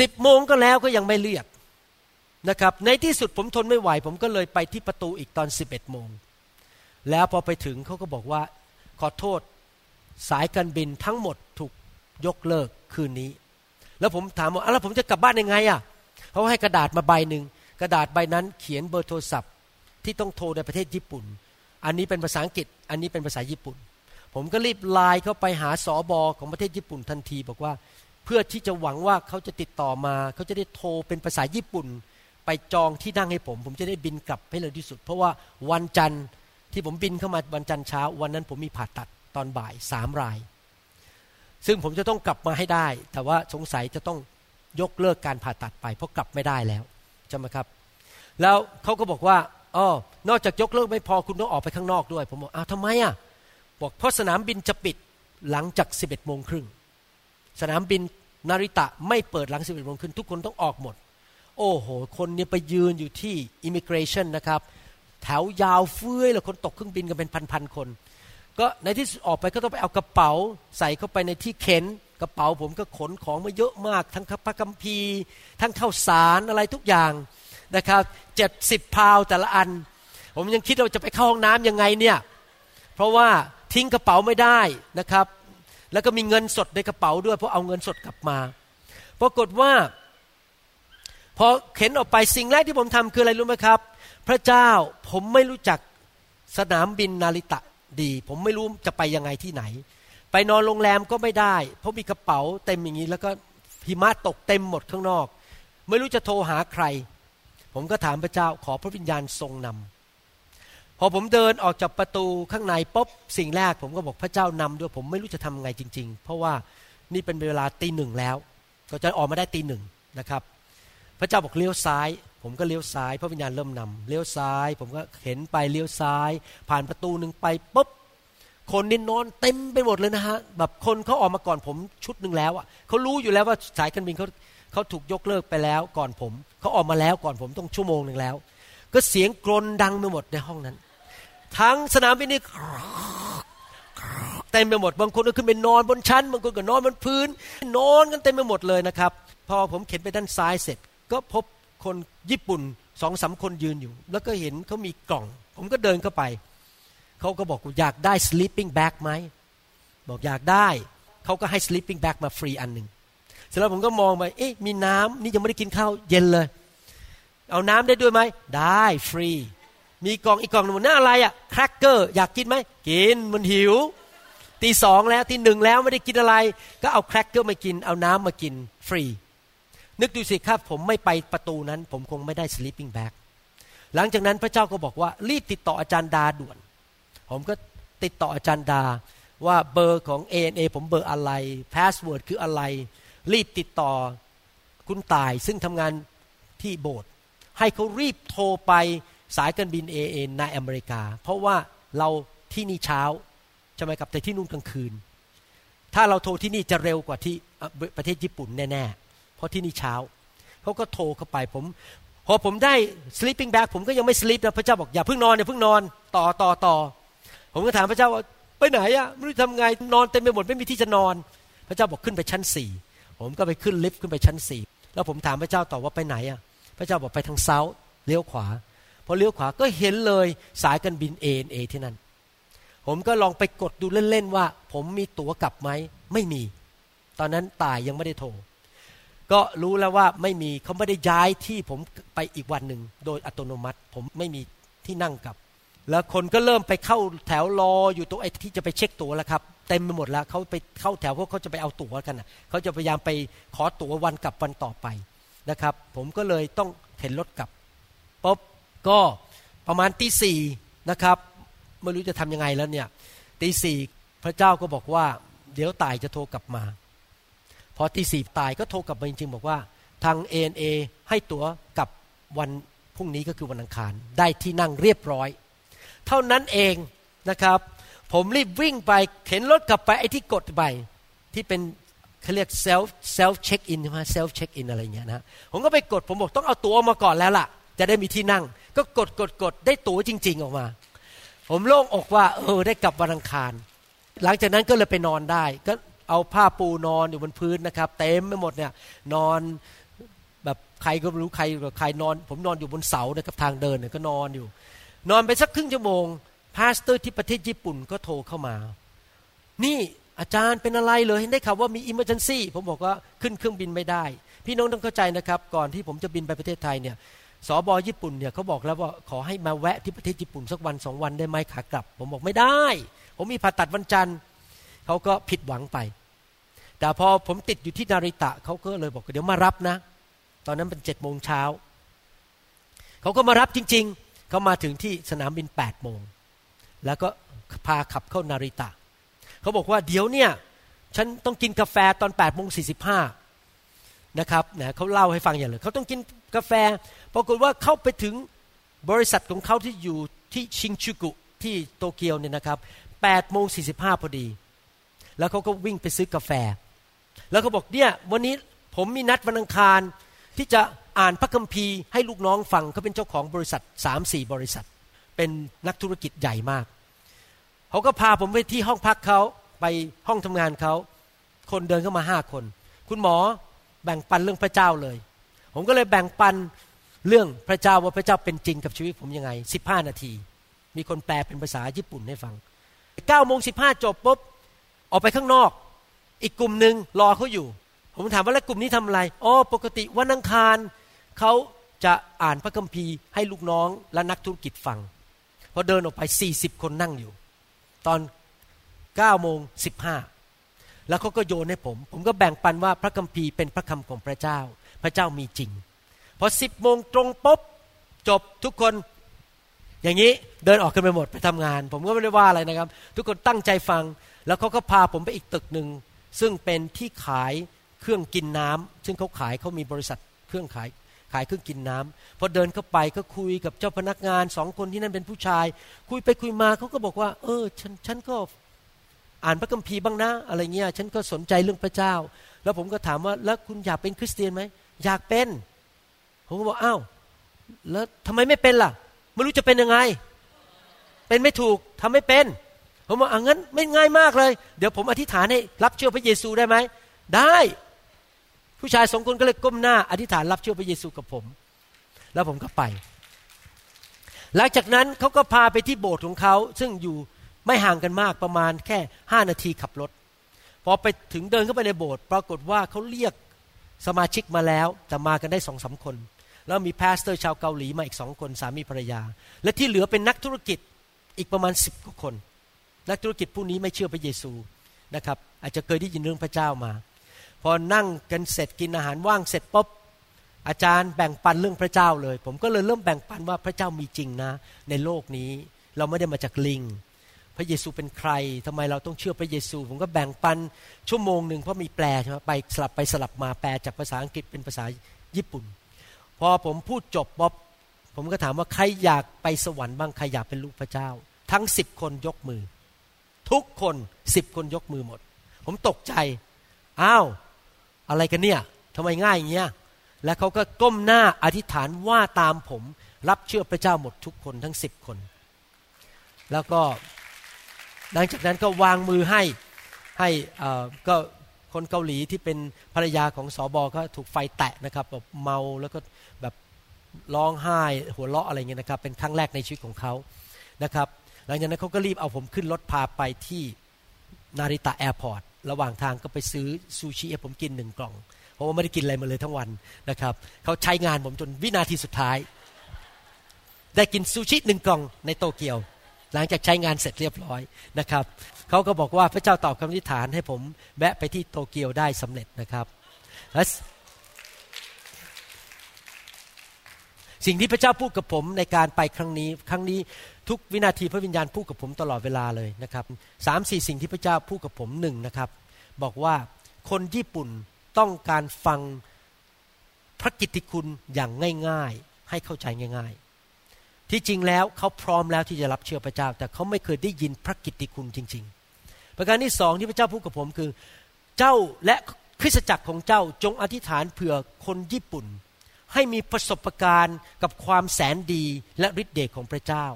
สิบโมงก็แล้วก็ยังไม่เรียกนะครับ ในที่สุดผมทนไม่ไหว ผมก็เลยไปที่ประตูอีกตอนสิบเอ็ดโมง แล้วพอไปถึงเขาก็บอกว่าขอโทษสายการบินทั้งหมดถูกยกเลิกคืนนี้ แล้วผมถามว่าแล้วผมจะกลับบ้านยังไงอะเขาให้กระดาษมาใบหนึ่งกระดาษใบนั้นเขียนเบอร์โทรศัพท์ที่ต้องโทรในประเทศญี่ปุ่น อันนี้เป็นภาษาอังกฤษ อันนี้เป็นภาษาญี่ปุ่น ผมก็รีบไลน์เข้าไปหาสอบอของประเทศญี่ปุ่นทันที บอกว่าเพื่อที่จะหวังว่าเขาจะติดต่อมา เขาจะได้โทรเป็นภาษาญี่ปุ่น ไปจองที่นั่งให้ผม ผมจะได้บินกลับให้เร็วที่สุด เพราะว่าวันจันทร์ ที่ผมบินเข้ามาวันจันทร์เช้า วันนั้นผมมีผ่าตัดตอนบ่ายสามราย ซึ่งผมจะต้องกลับมาให้ได้ แต่ว่าสงสัยจะต้องยกเลิกการผ่าตัดไป เพราะกลับไม่ได้แล้วใช่ไหมครับ แล้วเขาก็บอกว่าอ๋อนอกจากยกเลิกไม่พอคุณต้องออกไปข้างนอกด้วย ผมบอกอ้าวทำไมอะบอกเพราะสนามบินจะปิดหลังจากสิบเอ็ดโมงครึ่งสนามบินนาริตะไม่เปิดหลังสิบเอ็ดโมงครึ่งทุกคนต้องออกหมด โอ้โห คนเนี่ยไปยืนอยู่ที่ immigration นะครับ แถวยาวเฟื้อยแล้วคนตกเครื่องบินกันเป็นพันๆคน ก็ในที่สุดออกไปก็ต้องไปเอากระเป๋า ใส่เข้าไปในที่เข็นกระเป๋าผมก็ขนของมาเยอะมาก ทั้งพระคัมภีร์ทั้งข้าวสารอะไรทุกอย่างนะครับเจ็ดสิบพาวแต่ละอัน ผมยังคิดว่าจะไปเข้าห้องน้ำยังไงเนี่ยเพราะว่าทิ้งกระเป๋าไม่ได้นะครับ แล้วก็มีเงินสดในกระเป๋าด้วยเพราะเอาเงินสดกลับมาปรากฏว่าพอเข็นออกไปสิ่งแรกที่ผมทำคืออะไรรู้ไหมครับ พระเจ้าผมไม่รู้จักสนามบินนาริตะดี ผมไม่รู้จะไปยังไงที่ไหน ไปนอนโรงแรมก็ไม่ได้ เพราะมีกระเป๋าเต็มอย่างนี้ แล้วก็หิมะตกเต็มหมดข้างนอก ไม่รู้จะโทรหาใคร ผมก็ถามพระเจ้าขอพระวิญญาณทรงนำพอผมเดินออกจากประตูข้างในปุ๊บสิ่งแรก ผมก็บอกพระเจ้านำด้วยผมไม่รู้จะทำไงจริง ๆ เพราะว่านี่เป็นเวลาตีหนึ่งแล้ว ก็จะออกมาได้ตีหนึ่งนะครับ พระเจ้าบอกเลี้ยวซ้าย ผมก็เลี้ยวซ้าย พระวิญญาณเริ่มนำเลี้ยวซ้าย ผมก็เห็นไปเลี้ยวซ้าย ผ่านประตูหนึ่งไปปุ๊บคนนี่นอนเต็มไปหมดเลยนะฮะแบบคนเขาออกมาก่อนผมชุดหนึ่งแล้วอะเขารู้อยู่แล้วว่าสายการบินเขาเขาถูกยกเลิกไปแล้วก่อนผมเขาออกมาแล้วก่อนผมต้องชั่วโมงหนึ่งแล้ว ก็เสียงกรนดังไปหมดในห้องนั้น ทั้งสนามบินนี่เต็มไปหมดบางคนก็ขึ้นไปนอนบนชั้นบางคนก็นอนบนพื้น นอนกันเต็มไปหมดเลยนะครับ พอผมเข็นไปด้านซ้ายเสร็จ ก็พบคนญี่ปุ่นสองสาคนยืนอยู่ แล้วก็เห็นเขามีกล่อง ผมก็เดินเข้าไป เขาก็บอกอยากได้ sleeping bag ไหม บอกอยากได้ เขาก็ให้ sleeping bag มาฟรีอันหนึ่งเสร็จแล้วผมก็มองไป เอ๊ะ มีน้ำนี่ยังไม่ได้กินข้าวเย็นเลย เอาน้ำได้ด้วยไหม ได้ฟรี มีกล่องอีกกล่องหนึ่งน่าอะไรอะ่ะแครกเกอร์ อยากกินไหม กิน มันหิว ตีสองแล้ว ตีหนึ่งแล้วไม่ได้กินอะไร ก็เอาแครกเกอร์มากิน เอาน้ำมากินฟรี นึกดูสิครับผมไม่ไปประตูนั้น ผมคงไม่ได้ sleeping bag หลังจากนั้นพระเจ้าก็บอกว่ารีบติดต่ออาจารย์ดาด่วน ผมก็ติดต่ออาจารย์ดาว่าเบอร์ของ ANA ผมเบอร์อะไร password คืออะไร รีบติดต่อคุณตายซึ่งทำงานที่โบสถ์ให้เขารีบโทรไปสายการบินเอเในอเมริกา เพราะว่าเราที่นี่เช้าใช่ไหมครับแต่ที่นู่นกลางคืน ถ้าเราโทรที่นี่จะเร็วกว่าที่ประเทศญี่ปุ่นแน่ๆ เพราะที่นี่เช้าเขาก็โทรเข้าไปผมพอผมได้ sleeping bag ผมก็ยังไม่ sleep นะพระเจ้าบอกอย่าเพิ่งนอนอย่าเพิ่งนอนต่อต่อต่อผมก็ถามพระเจ้าว่าไปไหนอะไม่รู้ทำไงนอนเต็มไปหมดไม่มีที่จะนอน พระเจ้าบอกขึ้นไปชั้นสี่ผมก็ไปขึ้นลิฟต์ขึ้นไปชั้นสี่แล้วผมถามพระเจ้าต่อว่าไปไหนอะพระเจ้าบอกไปทางเซาท์เลี้ยวขวาพอเลี้ยวขวาก็เห็นเลยสายการบินเอ็นเอที่นั่นผมก็ลองไปกดดูเล่นๆว่า ผมมีตั๋วกลับไหมไม่มี ตอนนั้นตายยังไม่ได้โทร ก็รู้แล้วว่าไม่มีเขาไม่ได้ย้ายที่ผมไปอีกวันหนึ่งโดยอัตโนมัติ ผมไม่มีที่นั่งกลับ แล้วคนก็เริ่มไปเข้าแถวรออยู่ตรงไอ้ที่จะไปเช็คตั๋วแล้วครับเต็มไปหมดแล้วเขาไปเข้าแถวเพราะเขาจะไปเอาตั๋วกันนะเขาจะพยายามไปขอตั๋ววันกลับวันต่อไปนะครับ ผมก็เลยต้องเข็นรถกลับปุ๊บก็ประมาณตีสี่นะครับไม่รู้จะทำยังไงแล้วเนี่ยตีสี่พระเจ้าก็บอกว่า เดี๋ยวตายจะโทรกลับมา พอตีสี่ตายก็โทรกลับมาจริงๆบอกว่า ทาง ANA ให้ตั๋วกับวันพรุ่งนี้ก็คือวันอังคาร ได้ที่นั่งเรียบร้อย เท่านั้นเองนะครับ ผมรีบวิ่งไปเข็นรถกลับไปไอ้ที่กดไปที่เป็นเขาเรียก self self check in ใช่ไหม self check in อะไรอย่างเงี้ยนะผมก็ไปกดผมบอกต้องเอาตั๋วมาก่อนแล้วล่ะ จะได้มีที่นั่ง ก็กดกดกดได้ตั๋วจริง ๆ ออกมา ผมโล่งอกว่าเออได้กลับวันอังคาร หลังจากนั้นก็เลยไปนอนได้ก็ เอาผ้าปูนอนอยู่บนพื้นนะครับ เต็มไปหมดเนี่ยนอนแบบใครก็ไม่รู้ใครกับใครนอน ผมนอนอยู่บนเสานะครับทางเดินเนี่ยก็นอนอยู่ นอนไปสักครึ่งชั่วโมง pastor ที่ประเทศญี่ปุ่นก็โทรเข้ามา นี่อาจารย์เป็นอะไรเลยเห็นได้ข่าวว่ามี emergency ผมบอกว่าขึ้นเครื่องบินไม่ได้ พี่น้องต้องเข้าใจนะครับ ก่อนที่ผมจะบินไปประเทศไทยเนี่ยสอบอญี่ปุ่นเนี่ยเขาบอกแล้วว่าขอให้มาแวะที่ประเทศญี่ปุ่นสักวันสองวันได้ไหมขากลับ ผมบอกไม่ได้ ผมมีผ่าตัดวันจันทร์เขาก็ผิดหวังไป แต่พอผมติดอยู่ที่นาริตะเขาก็เลยบอกเดี๋ยวมารับนะ ตอนนั้นเป็นเจ็ดโมงเช้าเขาก็มารับจริง ๆ เขามาถึงที่สนามบินแปดโมง แล้วก็พาขับเข้านาริตะ เขาบอกว่าเดี๋ยวเนี่ย ฉันต้องกินกาแฟตอน8ปดโมงสีนะครับนะเขาเล่าให้ฟังอย่างเลยเขาต้องกินกาแฟ ปรากฏว่าเข้าไปถึงบริษัทของเขาที่อยู่ที่ชิงชูกุที่โตเกียวเนี่ยนะครับ8ปดโมงสีพอดี แล้วเขาก็วิ่งไปซื้อกาแฟ แล้วเขาบอกเนี่ยวันนี้ผมมีนัดวันอังคารที่จะอ่านพระคัมภีร์ให้ลูกน้องฟังเขาเป็นเจ้าของบริษัทสามสี่บริษัท เป็นนักธุรกิจใหญ่มาก เขาก็พาผมไปที่ห้องพักเขาไปห้องทำงานเขา คนเดินเข้ามาห้าคน คุณหมอแบ่งปันเรื่องพระเจ้าเลย ผมก็เลยแบ่งปันเรื่องพระเจ้าว่าพระเจ้าเป็นจริงกับชีวิตผมยังไงสิบห้านาที มีคนแปลเป็นภาษาญี่ปุ่นให้ฟังเก้าโมงสิบห้าจบปุ๊บออกไปข้างนอก อีกกลุ่มหนึ่งรอเขาอยู่ ผมถามว่าแล้วกลุ่มนี้ทำอะไรอ๋อปกติวันอังคารเขาจะอ่านพระคัมภีร์ให้ลูกน้องและนักธุรกิจฟังพอเดินออกไปสี่สิบคนนั่งอยู่ ตอนเก้าโมงสิบห้าแล้วเขาก็โยนให้ผม ผมก็แบ่งปันว่าพระคัมภีร์เป็นพระคำของพระเจ้า พระเจ้ามีจริง พอสิบโมงตรงปุ๊บจบทุกคน อย่างนี้เดินออกกันไปหมดไปทำงาน ผมก็ไม่ได้ว่าอะไรนะครับ ทุกคนตั้งใจฟัง แล้วเขาก็พาผมไปอีกตึกหนึ่ง ซึ่งเป็นที่ขายเครื่องกินน้ำซึ่งเขาขายเขามีบริษัทเครื่องขายขายเครื่องกินน้ำพอเดินเข้าไปก็คุยกับเจ้าพนักงานสองคนที่นั่นเป็นผู้ชาย คุยไปคุยมาเขาก็บอกว่า เออฉันฉันก็อ่านพระคัมภีร์บ้างนะ อะไรเงี้ยฉันก็สนใจเรื่องพระเจ้า แล้วผมก็ถามว่าแล้วคุณอยากเป็นคริสเตียนไหมอยากเป็น ผมก็บอกอ้าวแล้วทำไมไม่เป็นล่ะ ไม่รู้จะเป็นยังไง เป็นไม่ถูกทำไม่เป็น ผมบอกอ่างั้นไม่ง่ายมากเลย เดี๋ยวผมอธิษฐานให้รับเชื่อพระเยซูได้ไหมได้ ผู้ชายสองคนก็เลยก้มหน้า อธิษฐานรับเชื่อพระเยซูกับผม แล้วผมก็ไป หลังจากนั้นเขาก็พาไปที่โบสถ์ของเขาซึ่งอยู่ไม่ห่างกันมากประมาณแค่ห้านาทีขับรถพอไปถึงเดินเข้าไปในโบสถ์ปรากฏว่าเขาเรียกสมาชิกมาแล้วแต่มากันได้สองสามคน แล้วมี pastor ชาวเกาหลีมาอีกสองคนสามีภรรยา และที่เหลือเป็นนักธุรกิจอีกประมาณสิบกว่าคน นักธุรกิจผู้นี้ไม่เชื่อพระเยซูนะครับ อาจจะเคยได้ยินเรื่องพระเจ้ามา พอนั่งกันเสร็จกินอาหารว่างเสร็จปุ๊บอาจารย์แบ่งปันเรื่องพระเจ้าเลย ผมก็เลยเริ่มแบ่งปันว่าพระเจ้ามีจริงนะ ในโลกนี้เราไม่ได้มาจากลิง พระเยซูเป็นใครทำไมเราต้องเชื่อพระเยซู ผมก็แบ่งปันชั่วโมงหนึ่งเพราะมีแปลใช่ไหมไปสลับไปสลับมาแปลจากภาษาอังกฤษเป็นภาษาญี่ปุ่น พอผมพูดจบบ๊อบผมก็ถามว่าใครอยากไปสวรรค์บ้างใครอยากเป็นลูกพระเจ้า ทั้งสิบคนยกมือ ทุกคนสิบคนยกมือหมด ผมตกใจ อ้าว อะไรกันเนี่ยทำไมง่ายอย่างเงี้ย แล้วเขาก็ก้มหน้าอธิษฐานว่าตามผม รับเชื่อพระเจ้าหมดทุกคนทั้งสิบคน แล้วก็หลังจากนั้นก็วางมือให้ให้ก็คนเกาหลีที่เป็นภรรยาของสอบอก็ถูกไฟแตะนะครับแบบเมาแล้วก็แบบร้องไห้หัวเราะอะไรเงี้ยนะครับ เป็นครั้งแรกในชีวิตของเขานะครับ หลังจากนั้นเขาก็รีบเอาผมขึ้นรถพาไปที่นาริตะแอร์พอร์ตระหว่างทางก็ไปซื้อซูชิให้ผมกินหนึ่งกล่อง เพราะว่าไม่ได้กินอะไรมาเลยทั้งวันนะครับเขาใช้งานผมจนวินาทีสุดท้าย ได้กินซูชิหนึ่งกล่องในโตเกียว หลังจากใช้งานเสร็จเรียบร้อยนะครับเขาก็บอกว่าพระเจ้าตอบคำอธิฐานให้ผมแวะไปที่โตเกียวได้สำเร็จนะครับและสิ่งที่พระเจ้าพูดกับผมในการไปครั้งนี้ ครั้งนี้ ทุกวินาทีพระวิญญาณพูดกับผมตลอดเวลาเลยนะครับสามสี่สิ่งที่พระเจ้าพูดกับผมหนึ่งนะครับ บอกว่าคนญี่ปุ่นต้องการฟังพระกิตติคุณอย่างง่ายๆ ให้เข้าใจง่าย ๆ ที่จริงแล้วเขาพร้อมแล้วที่จะรับเชื่อพระเจ้า แต่เขาไม่เคยได้ยินพระกิตติคุณจริง ๆ ประการที่สองที่พระเจ้าพูดกับผมคือ เจ้าและคริสตจักรของเจ้าจงอธิษฐานเผื่อคนญี่ปุ่น ให้มีประสบการณ์กับความแสนดีและฤทธิเดชของพระเจ้า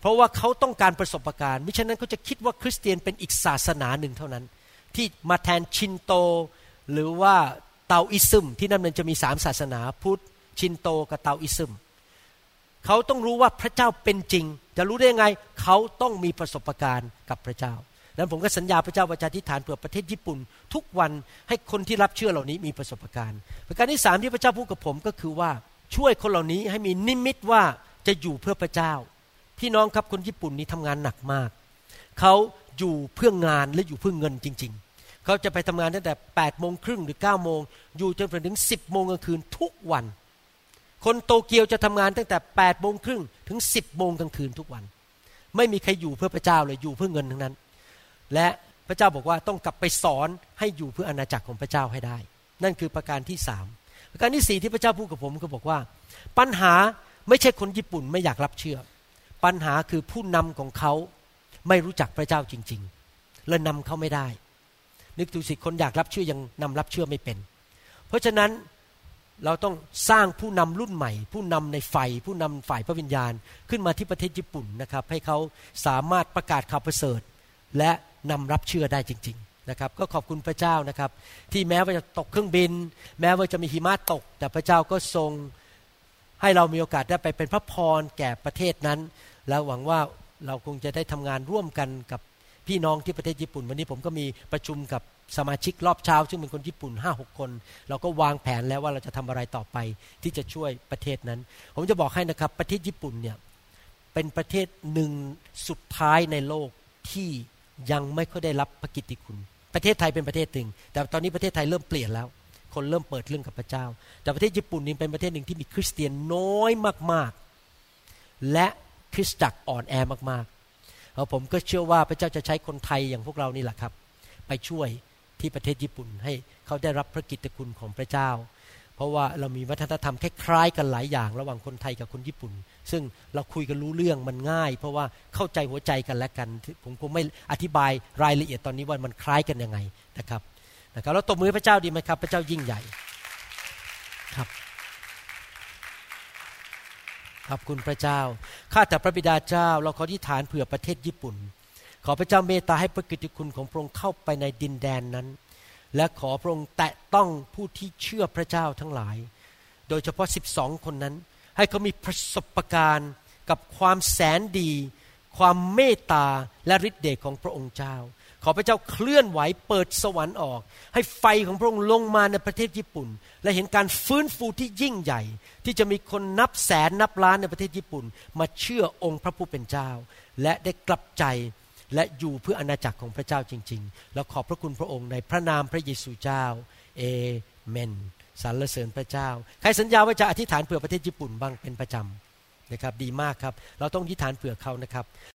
เพราะว่าเขาต้องการประสบการณ์มิฉะนั้นเขาจะคิดว่าคริสเตียนเป็นอีกศาสนาหนึ่งเท่านั้น ที่มาแทนชินโต หรือว่าเตาอิซึม ที่นั่นมันจะมีสามศาสนาพุทธชินโตกับเตาอิซึมเขาต้องรู้ว่าพระเจ้าเป็นจริง จะรู้ได้ยังไงเขาต้องมีประสบการณ์กับพระเจ้าดังนั้นผมก็สัญญาพระเจ้าว่าจะทิฐานเผื่อประเทศญี่ปุ่น ทุกวันให้คนที่รับเชื่อเหล่านี้มีประสบการณ์ ประการที่สามที่พระเจ้าพูดกับผมก็คือว่าช่วยคนเหล่านี้ให้มีนิมิตว่าจะอยู่เพื่อพระเจ้า พี่น้องครับคนญี่ปุ่นนี้ทำงานหนักมาก เขาอยู่เพื่องานและอยู่เพื่อเงินจริง ๆ เขาจะไปทำงานตั้งแต่8ปดโมงครึ่งหรือ9ก้าโมงอยู่จนถึง 10บโมงกลางคืนทุกวัน คนโตเกียวจะทำงานตั้งแต่8ปดโมงครึ่งถึง 10บโมงกลางคืนทุกวัน ไม่มีใครอยู่เพื่อพระเจ้าเลยอยู่เพื่อเงินทั้งนั้น และพระเจ้าบอกว่าต้องกลับไปสอนให้อยู่เพื่ออาณาจักรของพระเจ้าให้ได้ นั่นคือประการที่สามประการที่สี่ที่พระเจ้าพูดกับผมก็บอกว่า ปัญหาไม่ใช่คนญี่ปุ่นไม่อยากรับเชื่อ ปัญหาคือผู้นำของเขาไม่รู้จักพระเจ้าจริง ๆ และนำเขาไม่ได้ นึกดูสิคนอยากรับเชื่อยังนำรับเชื่อไม่เป็น เพราะฉะนั้นเราต้องสร้างผู้นำรุ่นใหม่ ผู้นำในไฟผู้นำฝ่ายพระวิญญาณ ขึ้นมาที่ประเทศญี่ปุ่นนะครับ ให้เขาสามารถประกาศข่าวประเสริฐ และนำรับเชื่อได้จริง ๆนะครับ ก็ขอบคุณพระเจ้านะครับ ที่แม้ว่าจะตกเครื่องบิน แม้ว่าจะมีหิมะตก แต่พระเจ้าก็ทรง ให้เรามีโอกาสได้ไปเป็นพระพรแก่ประเทศนั้น แล้วหวังว่าเราคงจะได้ทำงานร่วมกันกับพี่น้องที่ประเทศญี่ปุ่น วันนี้ผมก็มีประชุมกับสมาชิกรอบเช้า ซึ่งเป็นคนญี่ปุ่นห้าหกคน เราก็วางแผนแล้วว่าเราจะทำอะไรต่อไปที่จะช่วยประเทศนั้น ผมจะบอกให้นะครับประเทศญี่ปุ่นเนี่ยเป็นประเทศหนึ่งสุดท้ายในโลกที่ยังไม่ค่อยได้รับพระกิตติคุณ ประเทศไทยเป็นประเทศหนึ่งแต่ตอนนี้ประเทศไทยเริ่มเปลี่ยนแล้ว คนเริ่มเปิดเรื่องกับพระเจ้า แต่ประเทศญี่ปุ่นนี่เป็นประเทศหนึ่งที่มีคริสเตียนน้อยมากๆ และคริสตจักรอ่อนแอมากๆแล้วผมก็เชื่อว่าพระเจ้าจะใช้คนไทยอย่างพวกเรานี่แหละครับ ไปช่วยที่ประเทศญี่ปุ่นให้เขาได้รับพระกิตติคุณของพระเจ้า เพราะว่าเรามีวัฒนธรรมคล้ายๆกันหลายอย่างระหว่างคนไทยกับคนญี่ปุ่น ซึ่งเราคุยกันรู้เรื่องมันง่าย เพราะว่าเข้าใจหัวใจกันและกัน ผมคงไม่อธิบายรายละเอียดตอนนี้ว่ามันคล้ายกันยังไงนะครับ นะครับแล้วตบมือพระเจ้าดีไหมครับ พระเจ้ายิ่งใหญ่ครับขอบคุณพระเจ้า ข้าแต่พระบิดาเจ้า เราขอที่ฐานเผื่อประเทศญี่ปุ่น ขอพระเจ้าเมตตาให้พระกิตติคุณของพระองค์เข้าไปในดินแดนนั้น และขอพระองค์แตะต้องผู้ที่เชื่อพระเจ้าทั้งหลาย โดยเฉพาะ 12 คนนั้น ให้เขามีประสบการณ์กับความแสนดี ความเมตตาและฤทธิ์เดชของพระองค์เจ้า ขอพระเจ้าเคลื่อนไหวเปิดสวรรค์ออก ให้ไฟของพระองค์ลงมาในประเทศญี่ปุ่น และเห็นการฟื้นฟูที่ยิ่งใหญ่ ที่จะมีคนนับแสนนับล้านในประเทศญี่ปุ่น มาเชื่อองค์พระผู้เป็นเจ้า และได้กลับใจและอยู่เพื่ออาณาจักรของพระเจ้าจริง ๆ แล้วขอบพระคุณพระองค์ในพระนามพระเยซูเจ้าเอเมนสรรเสริญพระเจ้า ใครสัญญาว่าจะอธิษฐานเผื่อประเทศญี่ปุ่นบ้างเป็นประจำนะครับดีมากครับ เราต้องอธิษฐานเผื่อเขานะครับ